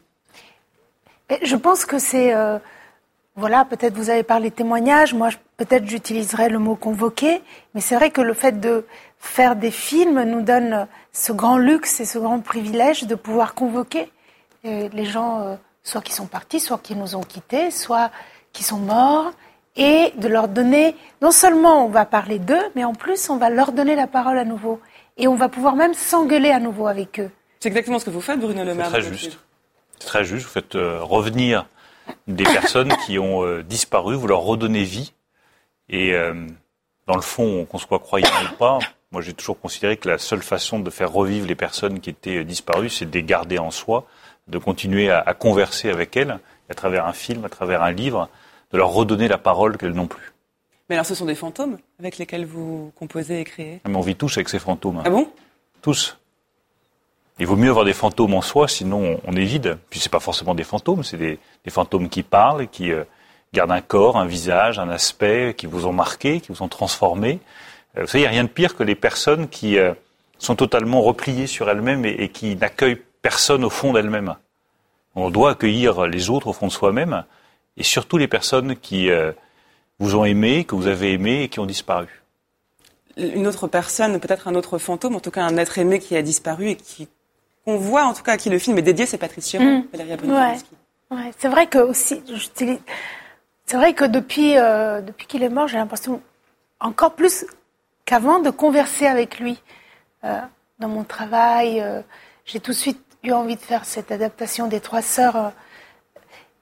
Je pense que c'est... Euh, voilà, peut-être vous avez parlé de témoignage, moi peut-être j'utiliserais le mot convoqué, mais c'est vrai que le fait de faire des films nous donne ce grand luxe et ce grand privilège de pouvoir convoquer les gens, euh, soit qui sont partis, soit qui nous ont quittés, soit qui sont morts, et de leur donner, non seulement on va parler d'eux, mais en plus on va leur donner la parole à nouveau. Et on va pouvoir même s'engueuler à nouveau avec eux. C'est exactement ce que vous faites, Bruno Le Maire. C'est très juste. C'est très juste. Vous faites euh, revenir des personnes qui ont euh, disparu, vous leur redonnez vie. Et dans le fond, qu'on soit croyant ou pas, moi j'ai toujours considéré que la seule façon de faire revivre les personnes qui étaient disparues, c'est de les garder en soi de continuer à, converser avec elles, à travers un film, à travers un livre, de leur redonner la parole qu'elles n'ont plus. Mais alors ce sont des fantômes avec lesquels vous composez et créez? Mais on vit tous avec ces fantômes. Ah bon? Tous. Il vaut mieux avoir des fantômes en soi, sinon on est vide. Puis c'est pas forcément des fantômes, c'est des, fantômes qui parlent, qui euh, gardent un corps, un visage, un aspect, qui vous ont marqué, qui vous ont transformé. Euh, vous savez, il n'y a rien de pire que les personnes qui euh, sont totalement repliées sur elles-mêmes et qui n'accueillent personne au fond d'elle-même. On doit accueillir les autres au fond de soi-même, et surtout les personnes qui vous ont aimé, que vous avez aimé et qui ont disparu. Une autre personne, peut-être un autre fantôme, en tout cas un être aimé qui a disparu et qui qu'on voit, en tout cas à qui le film est dédié, c'est Patrice Chéron, mmh. ouais. C'est vrai que aussi, c'est vrai que depuis euh, depuis qu'il est mort, j'ai l'impression encore plus qu'avant de converser avec lui euh, dans mon travail. j'ai tout de suite eu envie de faire cette adaptation des Trois Sœurs euh,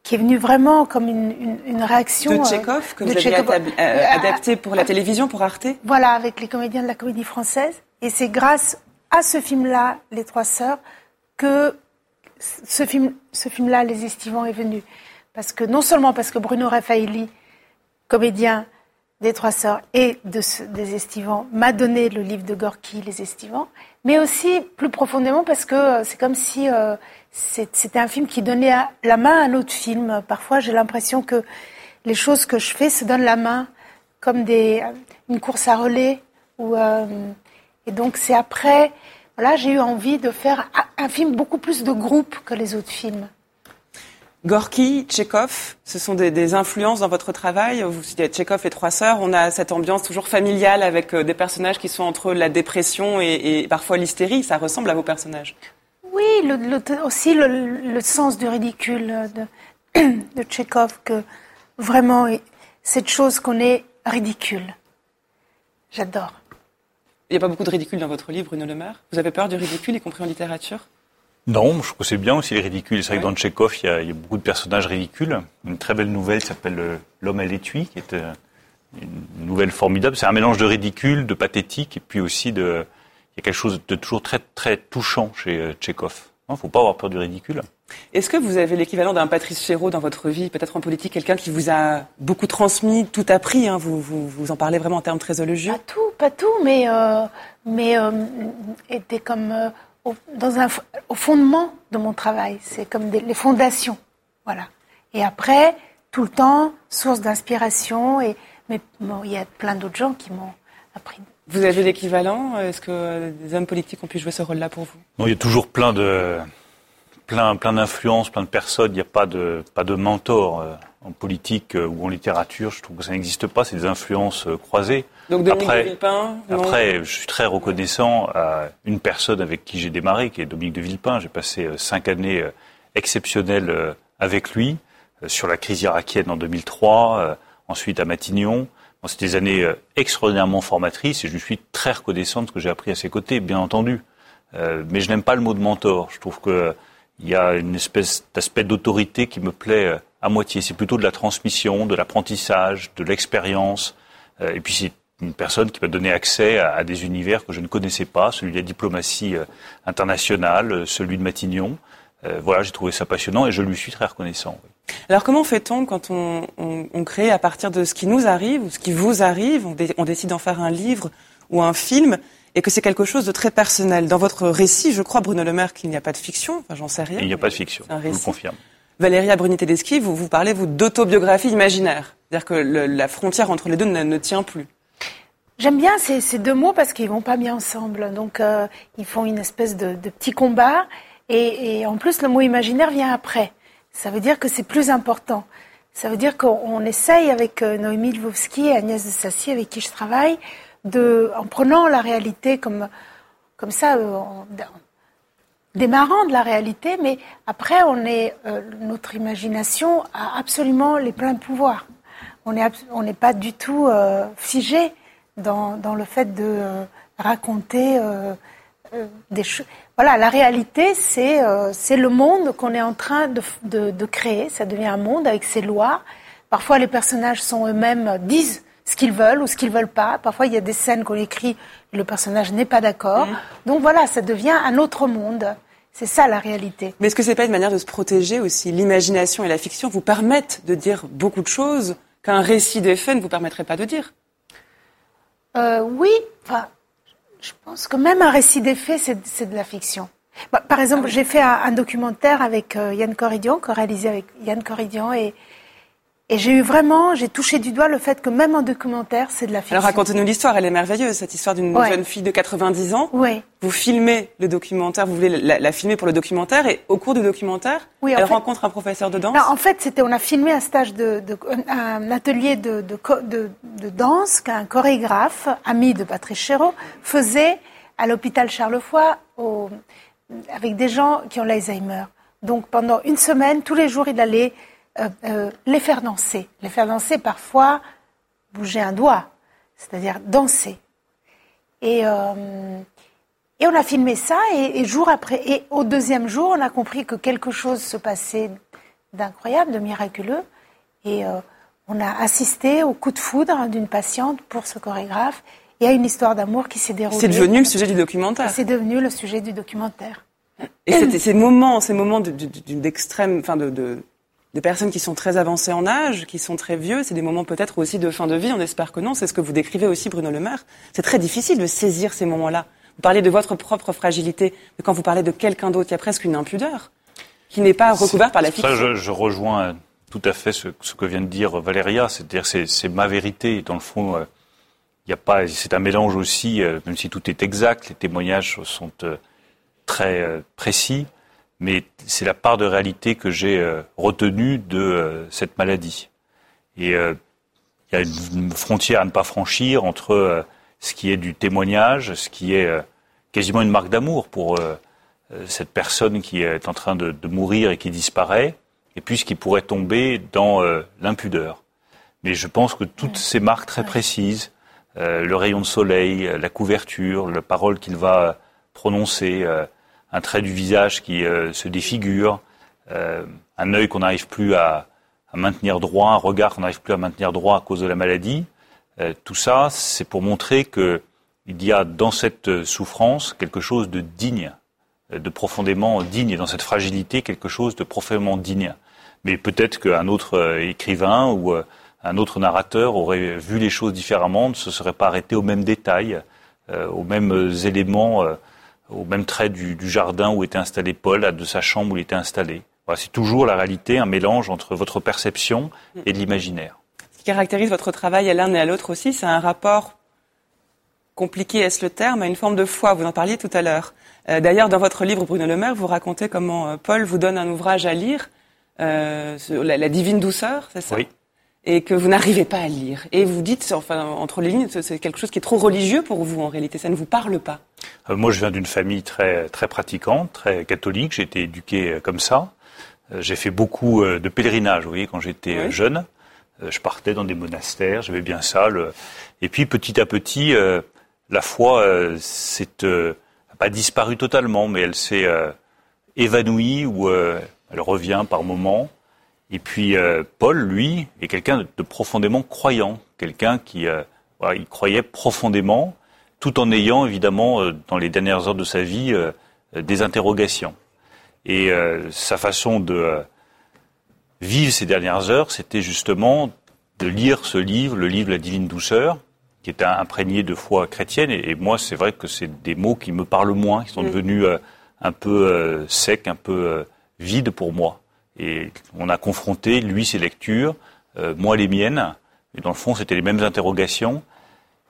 qui est venue vraiment comme une, une, réaction. De Tchekhov, que vous avez euh, euh, adapté pour la télévision, pour Arte? Voilà, avec les comédiens de la comédie française. Et c'est grâce à ce film-là, Les Trois Sœurs, que ce film, ce film-là, Les Estivants, est venu. Parce que, non seulement parce que Bruno Raffaelli, comédien des Trois Sœurs et de, des Estivants, m'a donné le livre de Gorky, Les Estivants, mais aussi plus profondément parce que euh, c'est comme si euh, c'était un film qui donnait la main à un autre film. Parfois, j'ai l'impression que les choses que je fais se donnent la main, comme une course à relais. Ou, euh, et donc, c'est après, voilà, j'ai eu envie de faire un film beaucoup plus de groupe que les autres films. Gorky, Tchekhov, ce sont des, influences dans votre travail. Vous citez Tchekhov et Trois Sœurs. On a cette ambiance toujours familiale avec euh, des personnages qui sont entre la dépression et, parfois l'hystérie. Ça ressemble à vos personnages. Oui, aussi le, sens du ridicule de, de Tchekhov, que vraiment cette chose qu'on est ridicule. J'adore. Il n'y a pas beaucoup de ridicule dans votre livre, Bruno Le Maire. Vous avez peur du ridicule, y compris en littérature? Non, je trouve que c'est bien aussi les ridicules. C'est vrai que dans Tchekhov, il y, a, il y, a, beaucoup de personnages ridicules. Une très belle nouvelle s'appelle L'homme à l'étui, qui est une nouvelle formidable. C'est un mélange de ridicule, de pathétique, et puis aussi de... Il y a quelque chose de toujours très, très touchant chez Tchekhov. Il ne faut pas avoir peur du ridicule. Est-ce que vous avez l'équivalent d'un Patrice Chéreau dans votre vie, peut-être en politique, quelqu'un qui vous a beaucoup transmis, tout appris hein, vous, vous, vous, en parlez vraiment en termes très élogieux Pas tout, pas tout, mais, euh, mais euh, était comme euh, au, dans un, au fondement de mon travail. C'est comme des, les fondations, voilà. Et après, tout le temps, source d'inspiration. Et mais bon, il y a plein d'autres gens qui m'ont appris. Vous avez l'équivalent? Est-ce que des hommes politiques ont pu jouer ce rôle-là pour vous? Non, il y a toujours plein de plein, plein d'influences, plein de personnes. Il n'y a pas de, pas de mentor euh, en politique euh, ou en littérature. Je trouve que ça n'existe pas. C'est des influences euh, croisées. Donc Dominique après, de Villepin Après, je suis très reconnaissant à une personne avec qui j'ai démarré, qui est Dominique de Villepin. J'ai passé cinq années exceptionnelles avec lui sur la crise irakienne en 2003, ensuite à Matignon. C'était des années extraordinairement formatrices et je suis très reconnaissant de ce que j'ai appris à ses côtés, bien entendu. mais je n'aime pas le mot de mentor. Je trouve que il y a une espèce d'aspect d'autorité qui me plaît euh, à moitié. C'est plutôt de la transmission, de l'apprentissage, de l'expérience. Euh, et puis c'est une personne qui m'a donné accès à, des univers que je ne connaissais pas, celui de la diplomatie euh, internationale, celui de Matignon. voilà, j'ai trouvé ça passionnant et je lui suis très reconnaissant. Alors comment fait-on quand on, crée à partir de ce qui nous arrive ou ce qui vous arrive, on décide d'en faire un livre ou un film et que c'est quelque chose de très personnel. Dans votre récit, je crois, Bruno Le Maire, qu'il n'y a pas de fiction. Enfin, j'en sais rien. Il n'y a pas de fiction. Je vous confirme. Valéria Bruni-Tedeschi, vous, vous parlez, vous, d'autobiographie imaginaire. C'est-à-dire que le, la frontière entre les deux ne, ne tient plus. J'aime bien ces, ces, deux mots parce qu'ils vont pas bien ensemble. Donc, euh, ils font une espèce de, de petit combat. Et, et, en plus, le mot imaginaire vient après. Ça veut dire que c'est plus important. Ça veut dire qu'on essaye avec euh, Noémie Lvovsky et Agnès de Sassy, avec qui je travaille, en prenant la réalité comme, ça, euh, en, démarrant de la réalité, mais après, on est, euh, notre imagination a absolument les pleins pouvoirs. On n'est pas du tout euh, figé dans, le fait de raconter des choses. Voilà, la réalité, c'est le monde qu'on est en train de, créer. Ça devient un monde avec ses lois. Parfois, les personnages sont eux-mêmes disent ce qu'ils veulent ou ce qu'ils veulent pas. Parfois, il y a des scènes qu'on écrit et le personnage n'est pas d'accord. Mmh. Donc voilà, ça devient un autre monde. C'est ça la réalité. Mais est-ce que c'est pas une manière de se protéger aussi? L'imagination et la fiction vous permettent de dire beaucoup de choses qu'un récit des faits ne vous permettrait pas de dire. Euh, oui, enfin, je pense que même un récit des faits, c'est de la fiction. Bah, par exemple, ah oui. j'ai fait un, un, documentaire avec euh, Yann Corridian, réalisé avec Yann Corridian, et, et j'ai eu vraiment, j'ai touché du doigt le fait que même en documentaire, c'est de la fiction. Alors racontez-nous l'histoire, elle est merveilleuse, cette histoire d'une ouais. jeune fille de 90 ans. Oui. Vous filmez le documentaire, vous voulez la, la, filmer pour le documentaire, et au cours du documentaire, oui, elle fait, rencontre un professeur de danse. Non, en fait, c'était, on a filmé un stage de, de un atelier de, de, de, de danse qu'un chorégraphe, ami de Patrice Chéreau, faisait à l'hôpital Charlefoy au, avec des gens qui ont l'Alzheimer. Donc pendant une semaine, tous les jours, il allait euh, euh, les faire danser. Les faire danser, parfois, bouger un doigt, c'est-à-dire danser. Et, euh, et on a filmé ça, et, et, jour après, et au deuxième jour, on a compris que quelque chose se passait d'incroyable, de miraculeux, et on a assisté au coup de foudre d'une patiente pour ce chorégraphe, et à une histoire d'amour qui s'est déroulée. C'est devenu le sujet du documentaire. C'est devenu le sujet du documentaire. Et ces moments, ces moments d'extrême, enfin de, de des personnes qui sont très avancées en âge, qui sont très vieux. C'est des moments peut-être aussi de fin de vie. On espère que non. C'est ce que vous décrivez aussi, Bruno Le Maire. C'est très difficile de saisir ces moments-là. Vous parlez de votre propre fragilité, mais quand vous parlez de quelqu'un d'autre, il y a presque une impudeur qui n'est pas recouverte par la fiction. Ça, je, je, rejoins tout à fait ce, ce, que vient de dire Valéria. C'est-à-dire, c'est ma vérité. Dans le fond, euh, il a pas. C'est un mélange aussi, euh, même si tout est exact. Les témoignages sont euh, très précis mais c'est la part de réalité que j'ai euh, retenue de euh, cette maladie. Et euh, il y a une frontière à ne pas franchir entre euh, ce qui est du témoignage, ce qui est quasiment une marque d'amour pour cette personne qui est en train de, de, mourir et qui disparaît, et puis ce qui pourrait tomber dans l'impudeur. Mais je pense que toutes ces marques très précises, le rayon de soleil, la couverture, la parole qu'il va prononcer, un trait du visage qui se défigure, un œil qu'on n'arrive plus à, à, maintenir droit, un regard qu'on n'arrive plus à maintenir droit à cause de la maladie. tout ça, c'est pour montrer que il y a dans cette souffrance quelque chose de digne, de profondément digne, et dans cette fragilité quelque chose de profondément digne. Mais peut-être qu'un autre écrivain ou un autre narrateur aurait vu les choses différemment, ne se serait pas arrêté aux mêmes détails, euh, aux mêmes éléments, euh, aux mêmes traits du, jardin où était installé Paul, de sa chambre où il était installé. Voilà, c'est toujours la réalité, un mélange entre votre perception et l'imaginaire. Ce qui caractérise votre travail à l'un et à l'autre aussi, c'est un rapport compliqué, est-ce le terme, à une forme de foi. Vous en parliez tout à l'heure. Euh, d'ailleurs, dans votre livre, Bruno Le Maire, vous racontez comment Paul vous donne un ouvrage à lire, la, la, divine douceur, c'est ça? Oui et que vous n'arrivez pas à lire. Et vous dites, enfin, entre les lignes, c'est quelque chose qui est trop religieux pour vous en réalité, ça ne vous parle pas. Euh, moi, je viens d'une famille très, très pratiquante, très catholique, j'ai été éduqué euh, comme ça. Euh, j'ai fait beaucoup de pèlerinages, vous voyez, quand j'étais jeune. Je partais dans des monastères, j'avais bien ça. Le... Et puis, petit à petit, la foi, c'est pas disparu totalement, mais elle s'est évanouie ou elle revient par moments. Et puis euh, Paul, lui, est quelqu'un de, profondément croyant, quelqu'un qui euh, il croyait profondément, tout en ayant évidemment euh, dans les dernières heures de sa vie des interrogations. Et sa façon de vivre ces dernières heures, c'était justement de lire ce livre, le livre La Divine Douceur, qui est imprégné de foi chrétienne. Et, moi, c'est vrai que c'est des mots qui me parlent moins, qui sont devenus un peu secs, un peu vides pour moi. Et on a confronté, lui, ses lectures, euh, moi les miennes. Et dans le fond, c'était les mêmes interrogations,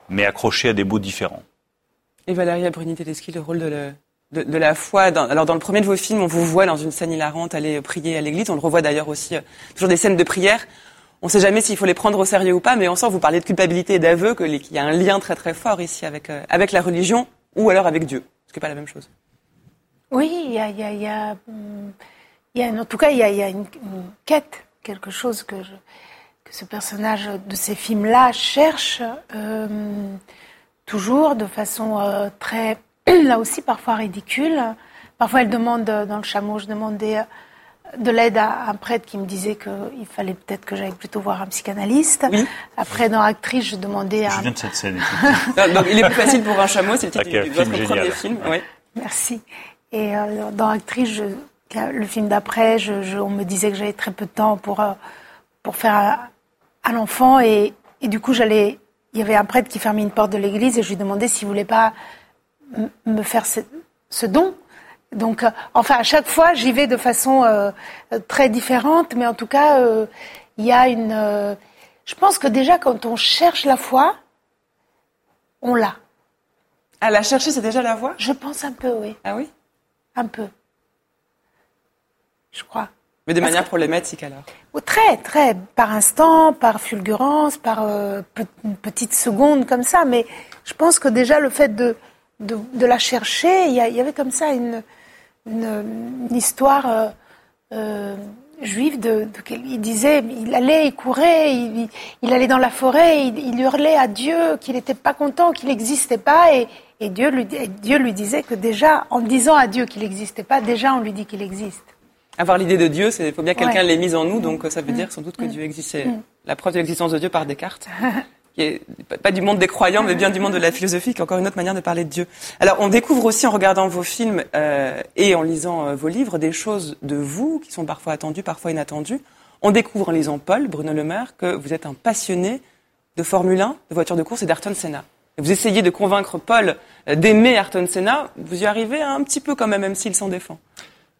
mais accrochées à des mots différents. Et Valéria Bruni-Tedeschi, le rôle de, de, la foi. alors, dans le premier de vos films, on vous voit dans une scène hilarante aller prier à l'église. On le revoit d'ailleurs aussi, euh, toujours des scènes de prière. On ne sait jamais s'il faut les prendre au sérieux ou pas, mais on sent, vous parlez de culpabilité et d'aveu, qu'il y a un lien très très fort ici avec, euh, avec la religion ou alors avec Dieu, ce qui n'est pas la même chose. Oui, il y a, y a, y a en tout cas, il y a, une, quête, quelque chose que, que ce personnage de ces films-là cherche euh, toujours de façon euh, très, là aussi parfois ridicule. Parfois, elle demande euh, dans le chameau, je demandais de l'aide à un prêtre qui me disait qu'il fallait peut-être que j'aille plutôt voir un psychanalyste. Après, dans Actrice, je demandais à... Je viens de cette scène. Donc, il est plus facile pour un chameau, c'est votre premier film. Merci. Et dans Actrice, je le film d'après, je, on me disait que j'avais très peu de temps pour, euh, pour faire à, l'enfant. Et, et, du coup, j'allais. Il y avait un prêtre qui fermait une porte de l'église et je lui demandais s'il voulait pas me faire ce, ce, don. Donc, euh, enfin, à chaque fois, j'y vais de façon euh, très différente, mais en tout cas, il y a une. je pense que déjà, quand on cherche la foi, on l'a. À la chercher, c'est déjà la voie Je pense un peu, oui. Ah oui? Un peu je crois. Mais de manière problématique alors Très, très, par instant, par fulgurance, par euh, une petite seconde comme ça. Mais je pense que déjà le fait de, de, la chercher, il y, avait comme ça une, une, histoire euh, euh, juive de, il disait, il allait, il courait, il, allait dans la forêt, il, hurlait à Dieu qu'il n'était pas content, qu'il n'existait pas, et, et Dieu, lui, Dieu lui disait que déjà, en disant à Dieu qu'il n'existait pas, déjà on lui dit qu'il existe. Avoir l'idée de Dieu, il faut bien que quelqu'un l'ait mise en nous, donc ça veut mm. dire sans doute que mm. Dieu existait. Mm. La preuve de l'existence de Dieu par Descartes, qui est pas du monde des croyants, mais bien du monde de la philosophie, qui est encore une autre manière de parler de Dieu. Alors, on découvre aussi en regardant vos films euh, et en lisant euh, vos livres des choses de vous qui sont parfois attendues, parfois inattendues. On découvre en lisant Paul, Bruno Le Maire, que vous êtes un passionné de Formule 1, de voitures de course et d'Ayrton Senna. Vous essayez de convaincre Paul euh, d'aimer Ayrton Senna, vous y arrivez un petit peu quand même, même s'il s'en défend?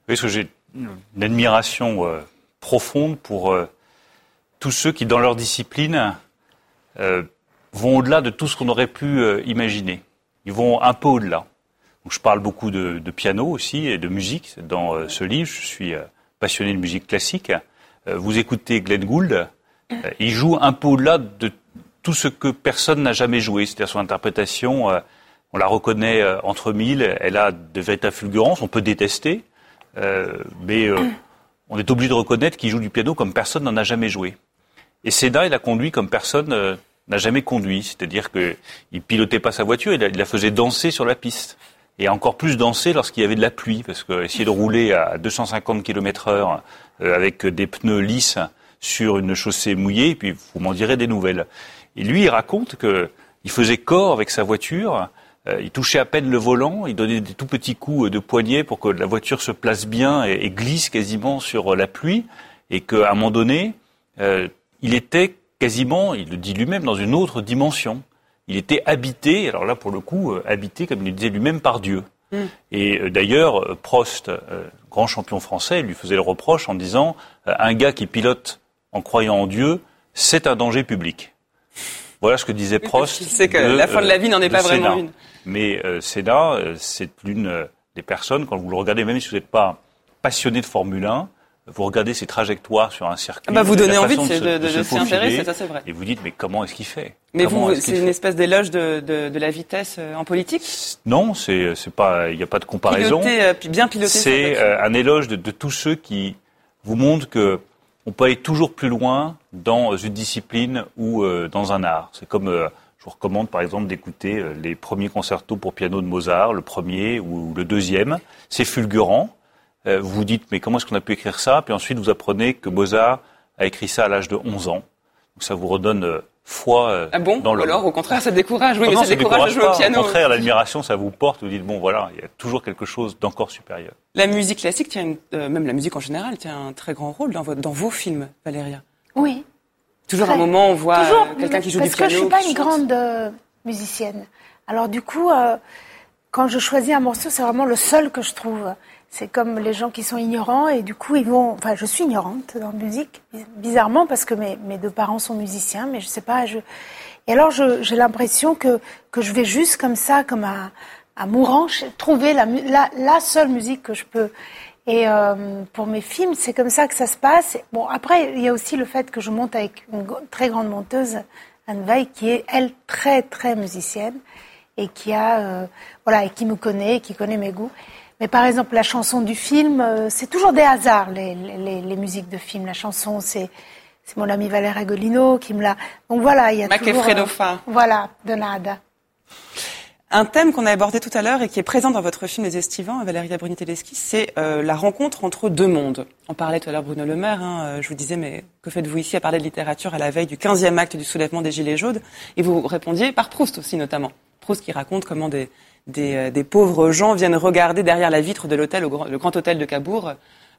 Oui, parce que j'ai une admiration euh, profonde pour euh, tous ceux qui, dans leur discipline, euh, vont au-delà de tout ce qu'on aurait pu imaginer. Ils vont un peu au-delà. je parle beaucoup de, piano aussi et de musique dans ce livre. Je suis passionné de musique classique. vous écoutez Glenn Gould. il joue un peu au-delà de tout ce que personne n'a jamais joué. C'est-à-dire son interprétation, on la reconnaît entre mille. Elle a de véritables fulgurances. On peut détester. Euh, mais euh, on est obligé de reconnaître qu'il joue du piano comme personne n'en a jamais joué. Et Seda, il a conduit comme personne euh, n'a jamais conduit. C'est-à-dire qu'il pilotait pas sa voiture, il la, faisait danser sur la piste. et encore plus dansé lorsqu'il y avait de la pluie, parce que essayer de rouler à 250 km heure avec des pneus lisses sur une chaussée mouillée, puis vous m'en direz des nouvelles. Et lui, il raconte qu'il faisait corps avec sa voiture, il touchait à peine le volant, il donnait des tout petits coups de poignet pour que la voiture se place bien et, glisse quasiment sur la pluie, et qu'à un moment donné, euh, il était quasiment, il le dit lui-même, dans une autre dimension. Il était habité, alors là pour le coup, euh, habité, comme il le disait lui-même, par Dieu. Mm. Et euh, d'ailleurs, euh, Prost, grand champion français, lui faisait le reproche en disant un gars qui pilote en croyant en Dieu, c'est un danger public. Voilà ce que disait Prost. Il sait que la fin de la vie n'en est pas vraiment une. Mais euh, Sénat, c'est l'une des personnes, quand vous le regardez, même si vous n'êtes pas passionné de Formule 1, vous regardez ses trajectoires sur un circuit. Bah vous donnez envie de, de, s'y intéresser, ça c'est vrai. Et vous dites, mais comment est-ce qu'il fait? Mais vous, c'est une espèce d'éloge de, la vitesse euh, en politique? Non, c'est c'est pas, il n'y a pas de comparaison. Piloter, euh, bien piloté. C'est euh, un éloge de, tous ceux qui vous montrent que on peut aller toujours plus loin dans une discipline ou dans un art. C'est comme je vous recommande par exemple d'écouter les premiers concertos pour piano de Mozart, le premier ou le deuxième. C'est fulgurant. Euh, vous vous dites, mais comment est-ce qu'on a pu écrire ça? Puis ensuite, vous apprenez que Mozart a écrit ça à l'âge de 11 ans. Donc ça vous redonne euh, foi euh, ah bon dans le... alors au contraire, ça décourage. Oui, mais ça, décourage, de jouer au piano. Au contraire, l'admiration, ça vous porte. Vous dites, bon, voilà, il y a toujours quelque chose d'encore supérieur. La musique classique tient, même la musique en général, tient un très grand rôle dans, dans vos films, Valéria. Oui. Toujours un moment, on voit quelqu'un qui joue du piano. Parce que je suis pas une grande musicienne. Alors du coup, quand je choisis un morceau, c'est vraiment le seul que je trouve. C'est comme les gens qui sont ignorants et du coup ils vont. Enfin, je suis ignorante dans la musique, bizarrement parce que mes, deux parents sont musiciens, mais je sais pas. Je... Et alors j'ai l'impression que que je vais juste comme ça, comme un, un mourant, trouver la, la, la seule musique que je peux. Et euh, pour mes films, c'est comme ça que ça se passe. Bon, après, il y a aussi le fait que je monte avec une très grande monteuse, Anne Veil, qui est elle très très musicienne et qui a euh, voilà et qui me connaît, qui connaît mes goûts. Mais par exemple, la chanson du film, euh, c'est toujours des hasards, les, les, les, musiques de film. La chanson, c'est c'est mon ami Valère Agolino qui me l'a. Donc voilà, il y a toujours. Euh, voilà, de nada. Un thème qu'on a abordé tout à l'heure et qui est présent dans votre film Les Estivants, Valéria Bruni-Tedeschi, c'est euh, la rencontre entre deux mondes. On parlait tout à l'heure Bruno Le Maire, hein, je vous disais, mais que faites-vous ici à parler de littérature à la veille du 15e acte du soulèvement des Gilets jaunes? Et vous répondiez par Proust aussi notamment. Proust qui raconte comment des, euh, des, pauvres gens viennent regarder derrière la vitre de l'hôtel, le grand hôtel de Cabourg,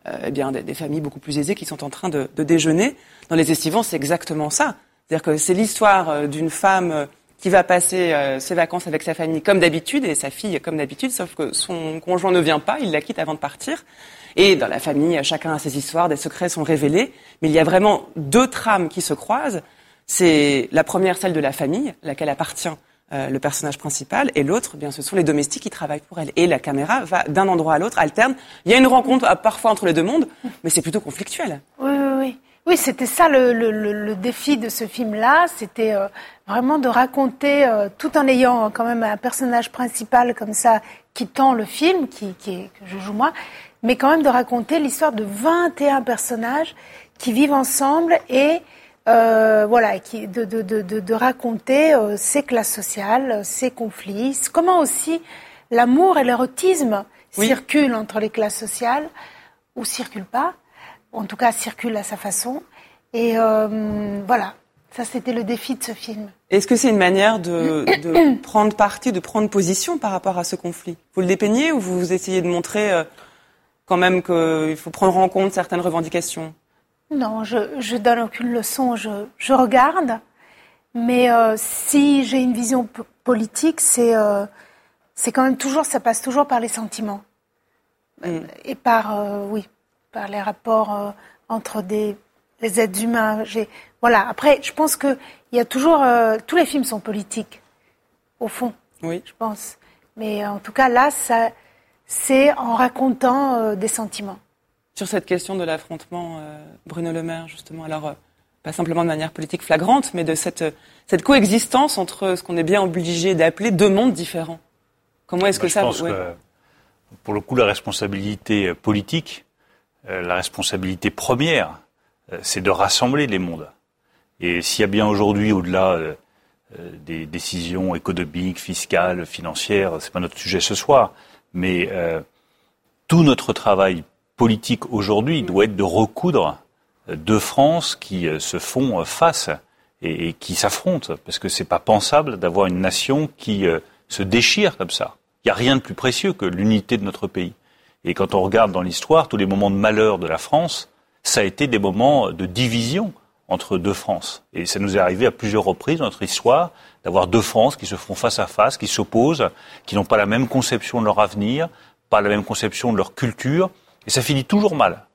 euh, eh bien des, familles beaucoup plus aisées qui sont en train de, déjeuner. Dans les estivants, c'est exactement ça. C'est-à-dire que c'est l'histoire euh, d'une femme qui va passer ses vacances avec sa famille comme d'habitude et sa fille comme d'habitude, sauf que son conjoint ne vient pas, il la quitte avant de partir. Et dans la famille, chacun a ses histoires, des secrets sont révélés, mais il y a vraiment deux trames qui se croisent. C'est la première, celle de la famille, laquelle appartient euh, le personnage principal, et l'autre, bien, ce sont les domestiques qui travaillent pour elle. Et la caméra va d'un endroit à l'autre, alterne. Il y a une rencontre euh, parfois entre les deux mondes, mais c'est plutôt conflictuel. Oui, oui, oui. Oui, c'était ça le, le, le, défi de ce film-là, c'était euh, vraiment de raconter, tout en ayant quand même un personnage principal comme ça qui tend le film, qui, qui est, que je joue moi, mais quand même de raconter l'histoire de 21 personnages qui vivent ensemble et euh, voilà, qui, de, de, de, de raconter euh, ces classes sociales, ces conflits, comment aussi l'amour et l'érotisme circulent entre les classes sociales, ou circulent pas, en tout cas circulent à sa façon. Et euh, voilà, ça c'était le défi de ce film. Est-ce que c'est une manière de, de, prendre parti, de prendre position par rapport à ce conflit? Vous le dépeignez ou vous essayez de montrer quand même qu'il faut prendre en compte certaines revendications? Non, je, je donne aucune leçon, je, je regarde. Mais euh, si j'ai une vision politique, c'est euh, c'est quand même toujours, ça passe toujours par les sentiments. Et par, euh, oui, par les rapports entre des, les êtres humains. Voilà. Après, je pense qu'il y a toujours. tous les films sont politiques, au fond. Oui. Je pense. Mais en tout cas, là, c'est en racontant des sentiments sur cette question de l'affrontement, euh, Bruno Le Maire, justement. Alors, euh, pas simplement de manière politique flagrante, mais de cette, cette coexistence entre ce qu'on est bien obligé d'appeler deux mondes différents. Comment est-ce que bah, ça... Je pense que, pour le coup, la responsabilité politique, euh, la responsabilité première, c'est de rassembler les mondes. Et s'il y a bien aujourd'hui, au-delà des décisions économiques, fiscales, financières. C'est pas notre sujet ce soir, mais tout notre travail politique aujourd'hui doit être de recoudre deux France qui se font face et, qui s'affrontent, parce que c'est pas pensable d'avoir une nation qui se déchire comme ça. Il n'y a rien de plus précieux que l'unité de notre pays. Et quand on regarde dans l'histoire, tous les moments de malheur de la France, ça a été des moments de division entre deux France. Et ça nous est arrivé à plusieurs reprises dans notre histoire d'avoir deux France qui se font face à face, qui s'opposent, qui n'ont pas la même conception de leur avenir, pas la même conception de leur culture, et ça finit toujours mal.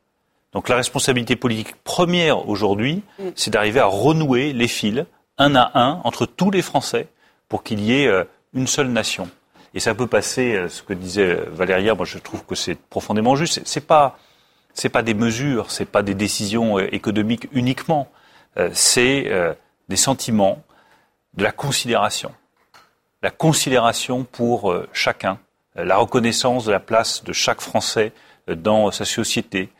Donc la responsabilité politique première aujourd'hui, mm. c'est d'arriver à renouer les fils, un à un, entre tous les Français, pour qu'il y ait euh, une seule nation. Et ça peut passer, euh, ce que disait Valéria, moi je trouve que c'est profondément juste. C'est pas, c'est pas des mesures, c'est pas des décisions euh, économiques uniquement. Euh, c'est des sentiments, de la considération, la considération pour chacun, la reconnaissance de la place de chaque Français dans sa société,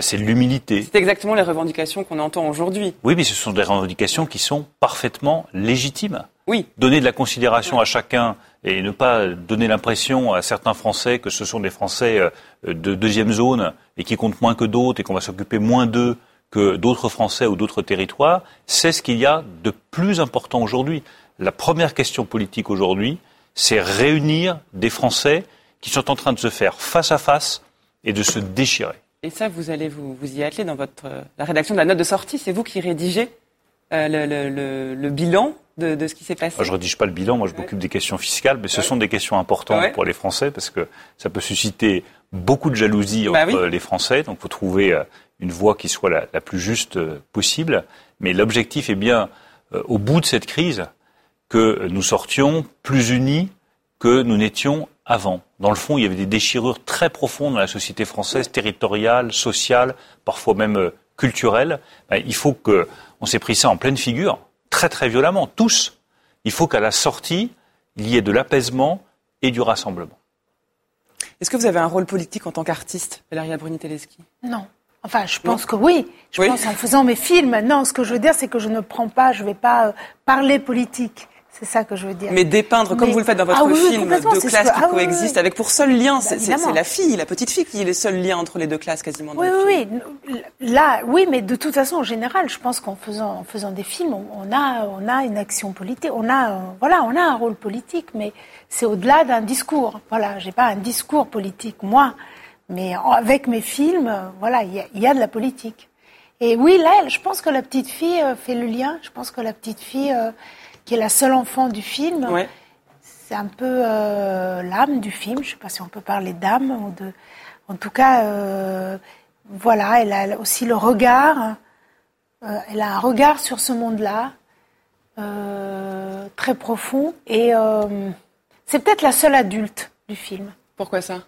c'est l'humilité. C'est exactement les revendications qu'on entend aujourd'hui. Oui, mais ce sont des revendications qui sont parfaitement légitimes. Oui. Donner de la considération à chacun et ne pas donner l'impression à certains Français que ce sont des Français euh, de deuxième zone et qui comptent moins que d'autres et qu'on va s'occuper moins d'eux que d'autres Français ou d'autres territoires, c'est ce qu'il y a de plus important aujourd'hui. La première question politique aujourd'hui, c'est réunir des Français qui sont en train de se faire face à face et de se déchirer. Et ça, vous allez vous, vous y atteler dans votre, la rédaction de la note de sortie. C'est vous qui rédigez euh, le, le, le, bilan de, de, ce qui s'est passé Je ne rédige pas le bilan, moi je m'occupe des questions fiscales, mais ce sont des questions importantes pour les Français parce que ça peut susciter beaucoup de jalousie bah entre les Français. Donc il faut trouver euh, une voie qui soit la, la plus juste euh, possible. Mais l'objectif est bien, au bout de cette crise, que nous sortions plus unis que nous n'étions avant. Dans le fond, il y avait des déchirures très profondes dans la société française, territoriale, sociale, parfois même culturelle. Ben, il faut que on s'est pris ça en pleine figure, très très violemment, tous. Il faut qu'à la sortie, il y ait de l'apaisement et du rassemblement. Est-ce que vous avez un rôle politique en tant qu'artiste, Valeria Bruni-Teleski Non. Enfin, je pense que oui. Je pense en faisant mes films. Non, ce que je veux dire, c'est que je ne prends pas, je ne vais pas euh, parler politique. C'est ça que je veux dire. Mais dépeindre, comme vous le faites dans votre ah film, deux classes qui ah coexistent avec pour seul lien, c'est la fille, la petite fille qui est le seul lien entre les deux classes quasiment. oui, oui, oui. Là, oui, mais de toute façon, en général, je pense qu'en faisant, en faisant des films, on, a, on a une action politique, on a, voilà, on a un rôle politique, mais c'est au-delà d'un discours. Voilà, j'ai pas un discours politique moi, mais avec mes films, voilà, il y, y a, de la politique. Et oui, là, je pense que la petite fille euh, fait le lien. Je pense que la petite fille euh, qui est la seule enfant du film. C'est un peu euh, l'âme du film. Je ne sais pas si on peut parler d'âme ou de. En tout cas, euh, voilà, elle a aussi le regard. Euh, elle a un regard sur ce monde-là très profond et c'est peut-être la seule adulte du film. Pourquoi ça?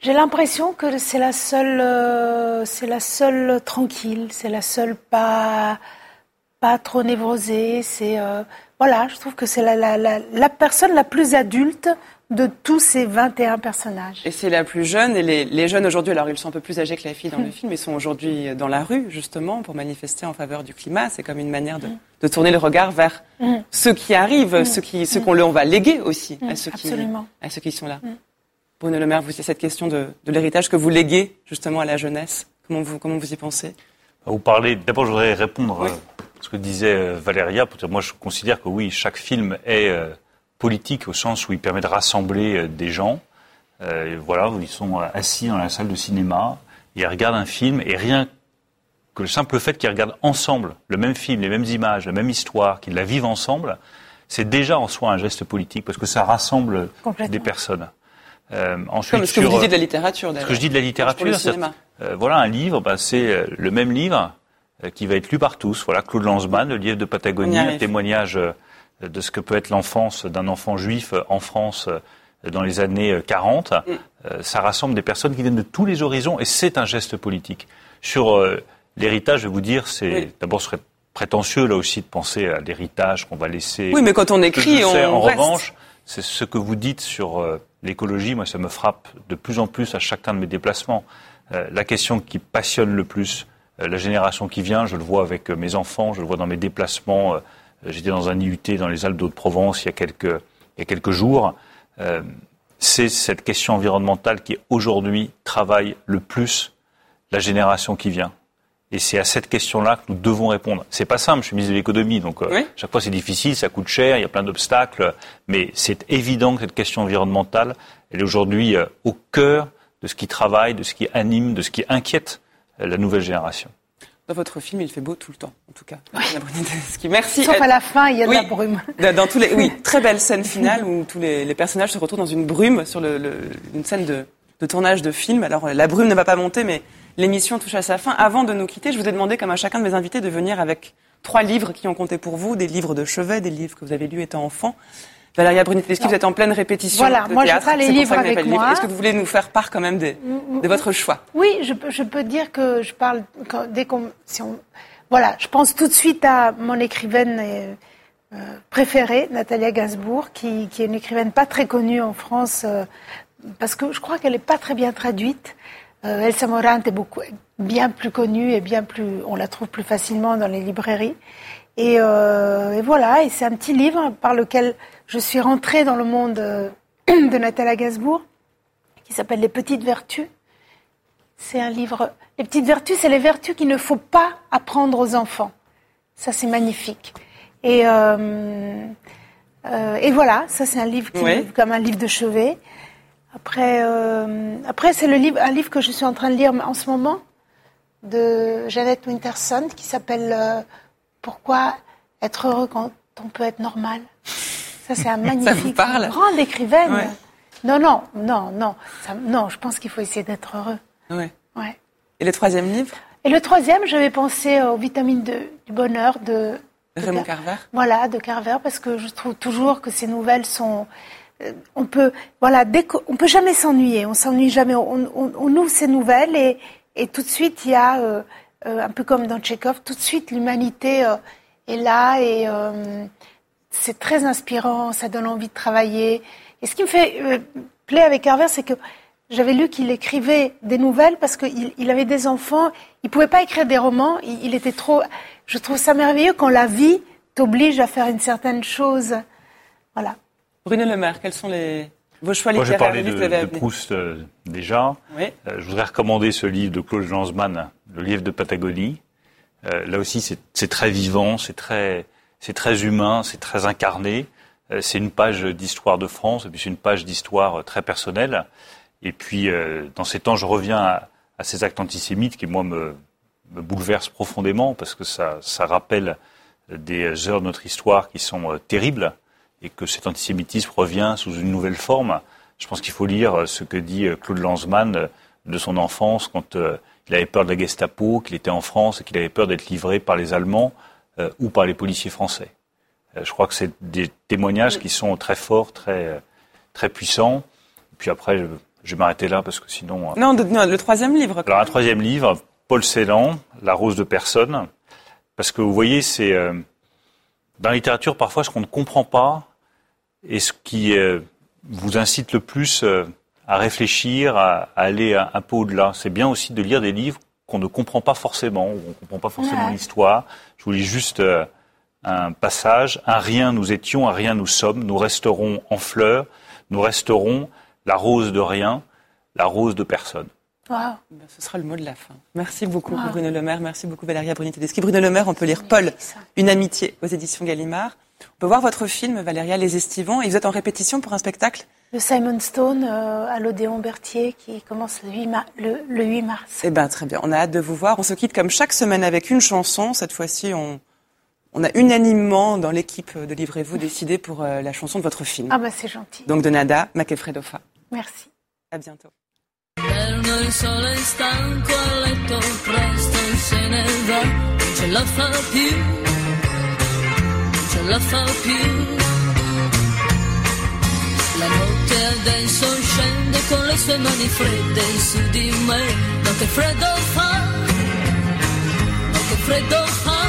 J'ai l'impression que c'est la seule, c'est la seule tranquille, c'est la seule pas pas trop névrosée. C'est euh, voilà, je trouve que c'est la, la, la, la, personne la plus adulte de tous ces 21 personnages. Et c'est la plus jeune. Et les, les jeunes aujourd'hui, alors ils sont un peu plus âgés que la fille dans le film, ils sont aujourd'hui dans la rue justement pour manifester en faveur du climat. C'est comme une manière de, de, tourner le regard vers mm. ceux qui arrivent, mm. ceux qui, ceux qu'on on va léguer aussi à ceux qui, à ceux qui sont là. Bruno Le Maire, vous c'est cette question de, de l'héritage que vous léguez justement à la jeunesse. Comment vous, comment vous y pensez? Vous parlez. D'abord, je voudrais répondre. Euh, ce que disait euh, Valéria, moi je considère que oui, chaque film est euh, politique au sens où il permet de rassembler euh, des gens. voilà, ils sont assis dans la salle de cinéma, ils regardent un film et rien que le simple fait qu'ils regardent ensemble le même film, les mêmes images, la même histoire, qu'ils la vivent ensemble, c'est déjà en soi un geste politique parce que ça rassemble des personnes. Euh, ensuite, Comme ce que vous disiez de la littérature, Ce que je dis de la littérature, voilà, un livre, bah, c'est le même livre euh, qui va être lu par tous. Voilà, Claude Lanzmann, le livre de Patagonie, un témoignage euh, de ce que peut être l'enfance d'un enfant juif euh, en France dans les années 40. Mm. Ça rassemble des personnes qui viennent de tous les horizons et c'est un geste politique. Sur l'héritage, je vais vous dire, c'est d'abord ce serait prétentieux là aussi de penser à l'héritage qu'on va laisser. Oui, mais quand on écrit, on En revanche, c'est ce que vous dites sur l'écologie. Moi, ça me frappe de plus en plus à chacun de mes déplacements. la question qui passionne le plus, euh, la génération qui vient, je le vois avec euh, mes enfants, je le vois dans mes déplacements J'étais dans un IUT dans les Alpes d'Haute-Provence il y a quelques, il y a quelques jours. Euh, c'est cette question environnementale qui aujourd'hui travaille le plus la génération qui vient. Et c'est à cette question-là que nous devons répondre. C'est pas simple, je suis ministre de l'économie, donc euh, chaque fois c'est difficile, ça coûte cher, il y a plein d'obstacles, mais c'est évident que cette question environnementale, elle est aujourd'hui euh, au cœur de ce qui travaille, de ce qui anime, de ce qui inquiète la nouvelle génération. Dans votre film, il fait beau tout le temps, en tout cas. Merci. Sauf à la fin, il y a de la brume. Dans tous les, oui, très belle scène finale où tous les, personnages se retrouvent dans une brume sur le, une scène de, de, tournage de film. Alors la brume ne va pas monter, mais l'émission touche à sa fin. Avant de nous quitter, je vous ai demandé, comme à chacun de mes invités, de venir avec trois livres qui ont compté pour vous, des livres de chevet, des livres que vous avez lus étant enfant. Valéria Brunetelleschi, vous êtes en pleine répétition voilà, de moi théâtre. je les livres avec moi. Est-ce que vous voulez nous faire part quand même de, de votre choix? Oui, je, je, peux dire que je parle quand, dès qu'on, si on, voilà, je pense tout de suite à mon écrivaine euh, euh préférée, Natalia Gainsbourg, qui, qui, est une écrivaine pas très connue en France, euh, parce que je crois qu'elle n'est pas très bien traduite. Euh, Elsa Morant est beaucoup, bien plus connue et bien plus, on la trouve plus facilement dans les librairies. Et, et voilà, et c'est un petit livre par lequel je suis rentrée dans le monde euh, de Natalia Gainsbourg, qui s'appelle Les petites vertus. C'est un livre. Les petites vertus, c'est les vertus qu'il ne faut pas apprendre aux enfants. Ça, c'est magnifique. Et, euh, euh, et voilà, ça, c'est un livre qui est comme un livre de chevet. Après, euh, après c'est le livre, un livre que je suis en train de lire en ce moment de Jeannette Winterson qui s'appelle Pourquoi être heureux quand on peut être normal? Ça, c'est un magnifique, grande écrivaine. Non, non, non, non. non, je pense qu'il faut essayer d'être heureux. Ouais. ouais. Et le troisième livre? Et le troisième, j'avais pensé aux vitamines de, du bonheur de, Raymond Carver. Voilà, de Carver, parce que je trouve toujours que ces nouvelles sont. Euh, on peut, voilà, dès on peut jamais s'ennuyer. On s'ennuie jamais. On, on, ouvre ces nouvelles et, et, tout de suite il y a, euh, euh, un peu comme dans Tchekhov, tout de suite l'humanité est là et c'est très inspirant, ça donne envie de travailler. Et ce qui me fait euh, plaisir avec Carver, c'est que j'avais lu qu'il écrivait des nouvelles parce qu'il il avait des enfants. Il pouvait pas écrire des romans. Il, était trop. Je trouve ça merveilleux quand la vie t'oblige à faire une certaine chose. Voilà. Bruno Le Maire, quels sont les vos choix littéraires Moi, j'ai parlé de, de Proust euh, déjà. Oui. Euh, je voudrais recommander ce livre de Claude Lanzmann, le livre de Patagonie. là aussi, c'est très vivant, c'est très c'est très humain, c'est très incarné. Euh, c'est une page d'histoire de France, et puis c'est une page d'histoire euh, très personnelle. Et puis, euh, dans ces temps, je reviens à, ces actes antisémites qui, moi, me, bouleversent profondément, parce que ça, ça, rappelle des heures de notre histoire qui sont terribles, et que cet antisémitisme revient sous une nouvelle forme. Je pense qu'il faut lire ce que dit Claude Lanzmann de son enfance, quand il avait peur de la Gestapo, qu'il était en France et qu'il avait peur d'être livré par les Allemands. Euh, ou par les policiers français. Euh, je crois que c'est des témoignages qui sont très forts, très, euh, très puissants. Puis après, je, vais m'arrêter là parce que sinon. Non, le troisième livre. Alors un troisième livre, Paul Celan, La rose de personne, parce que vous voyez, c'est dans la littérature parfois ce qu'on ne comprend pas et ce qui vous incite le plus à réfléchir, à, aller un, peu au-delà. C'est bien aussi de lire des livres qu'on ne comprend pas forcément, où on ne comprend pas forcément l'histoire. Je vous lis juste euh, un passage. Un rien nous étions, un rien nous sommes. Nous resterons en fleurs. Nous resterons la rose de rien, la rose de personne. Wow. Ben, ce sera le mot de la fin. Merci beaucoup Bruno Le Maire, merci beaucoup Valéria Bruni-Tedeschi. Bruno Le Maire, on peut lire Paul, Une amitié aux éditions Gallimard. On peut voir votre film Valéria Les Estivants et vous êtes en répétition pour un spectacle le Simon Stone euh, à l'Odéon Berthier qui commence le 8, le, 8 mars. Eh bien, très bien. On a hâte de vous voir. On se quitte comme chaque semaine avec une chanson. Cette fois-ci, on, on a unanimement dans l'équipe de Livrez-vous décidé pour euh, la chanson de votre film. Ah, bah c'est gentil. Donc de Nada, Macefredofa. Merci. À bientôt. La notte adesso scende con le sue mani fredde su di me. Ma che freddo fa, ma che freddo fa.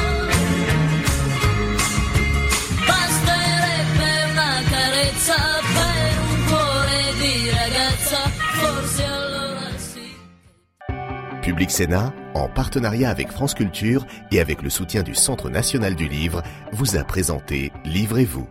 Public Sénat en partenariat avec France Culture et avec le soutien du Centre national du livre, vous a présenté Livrez-vous.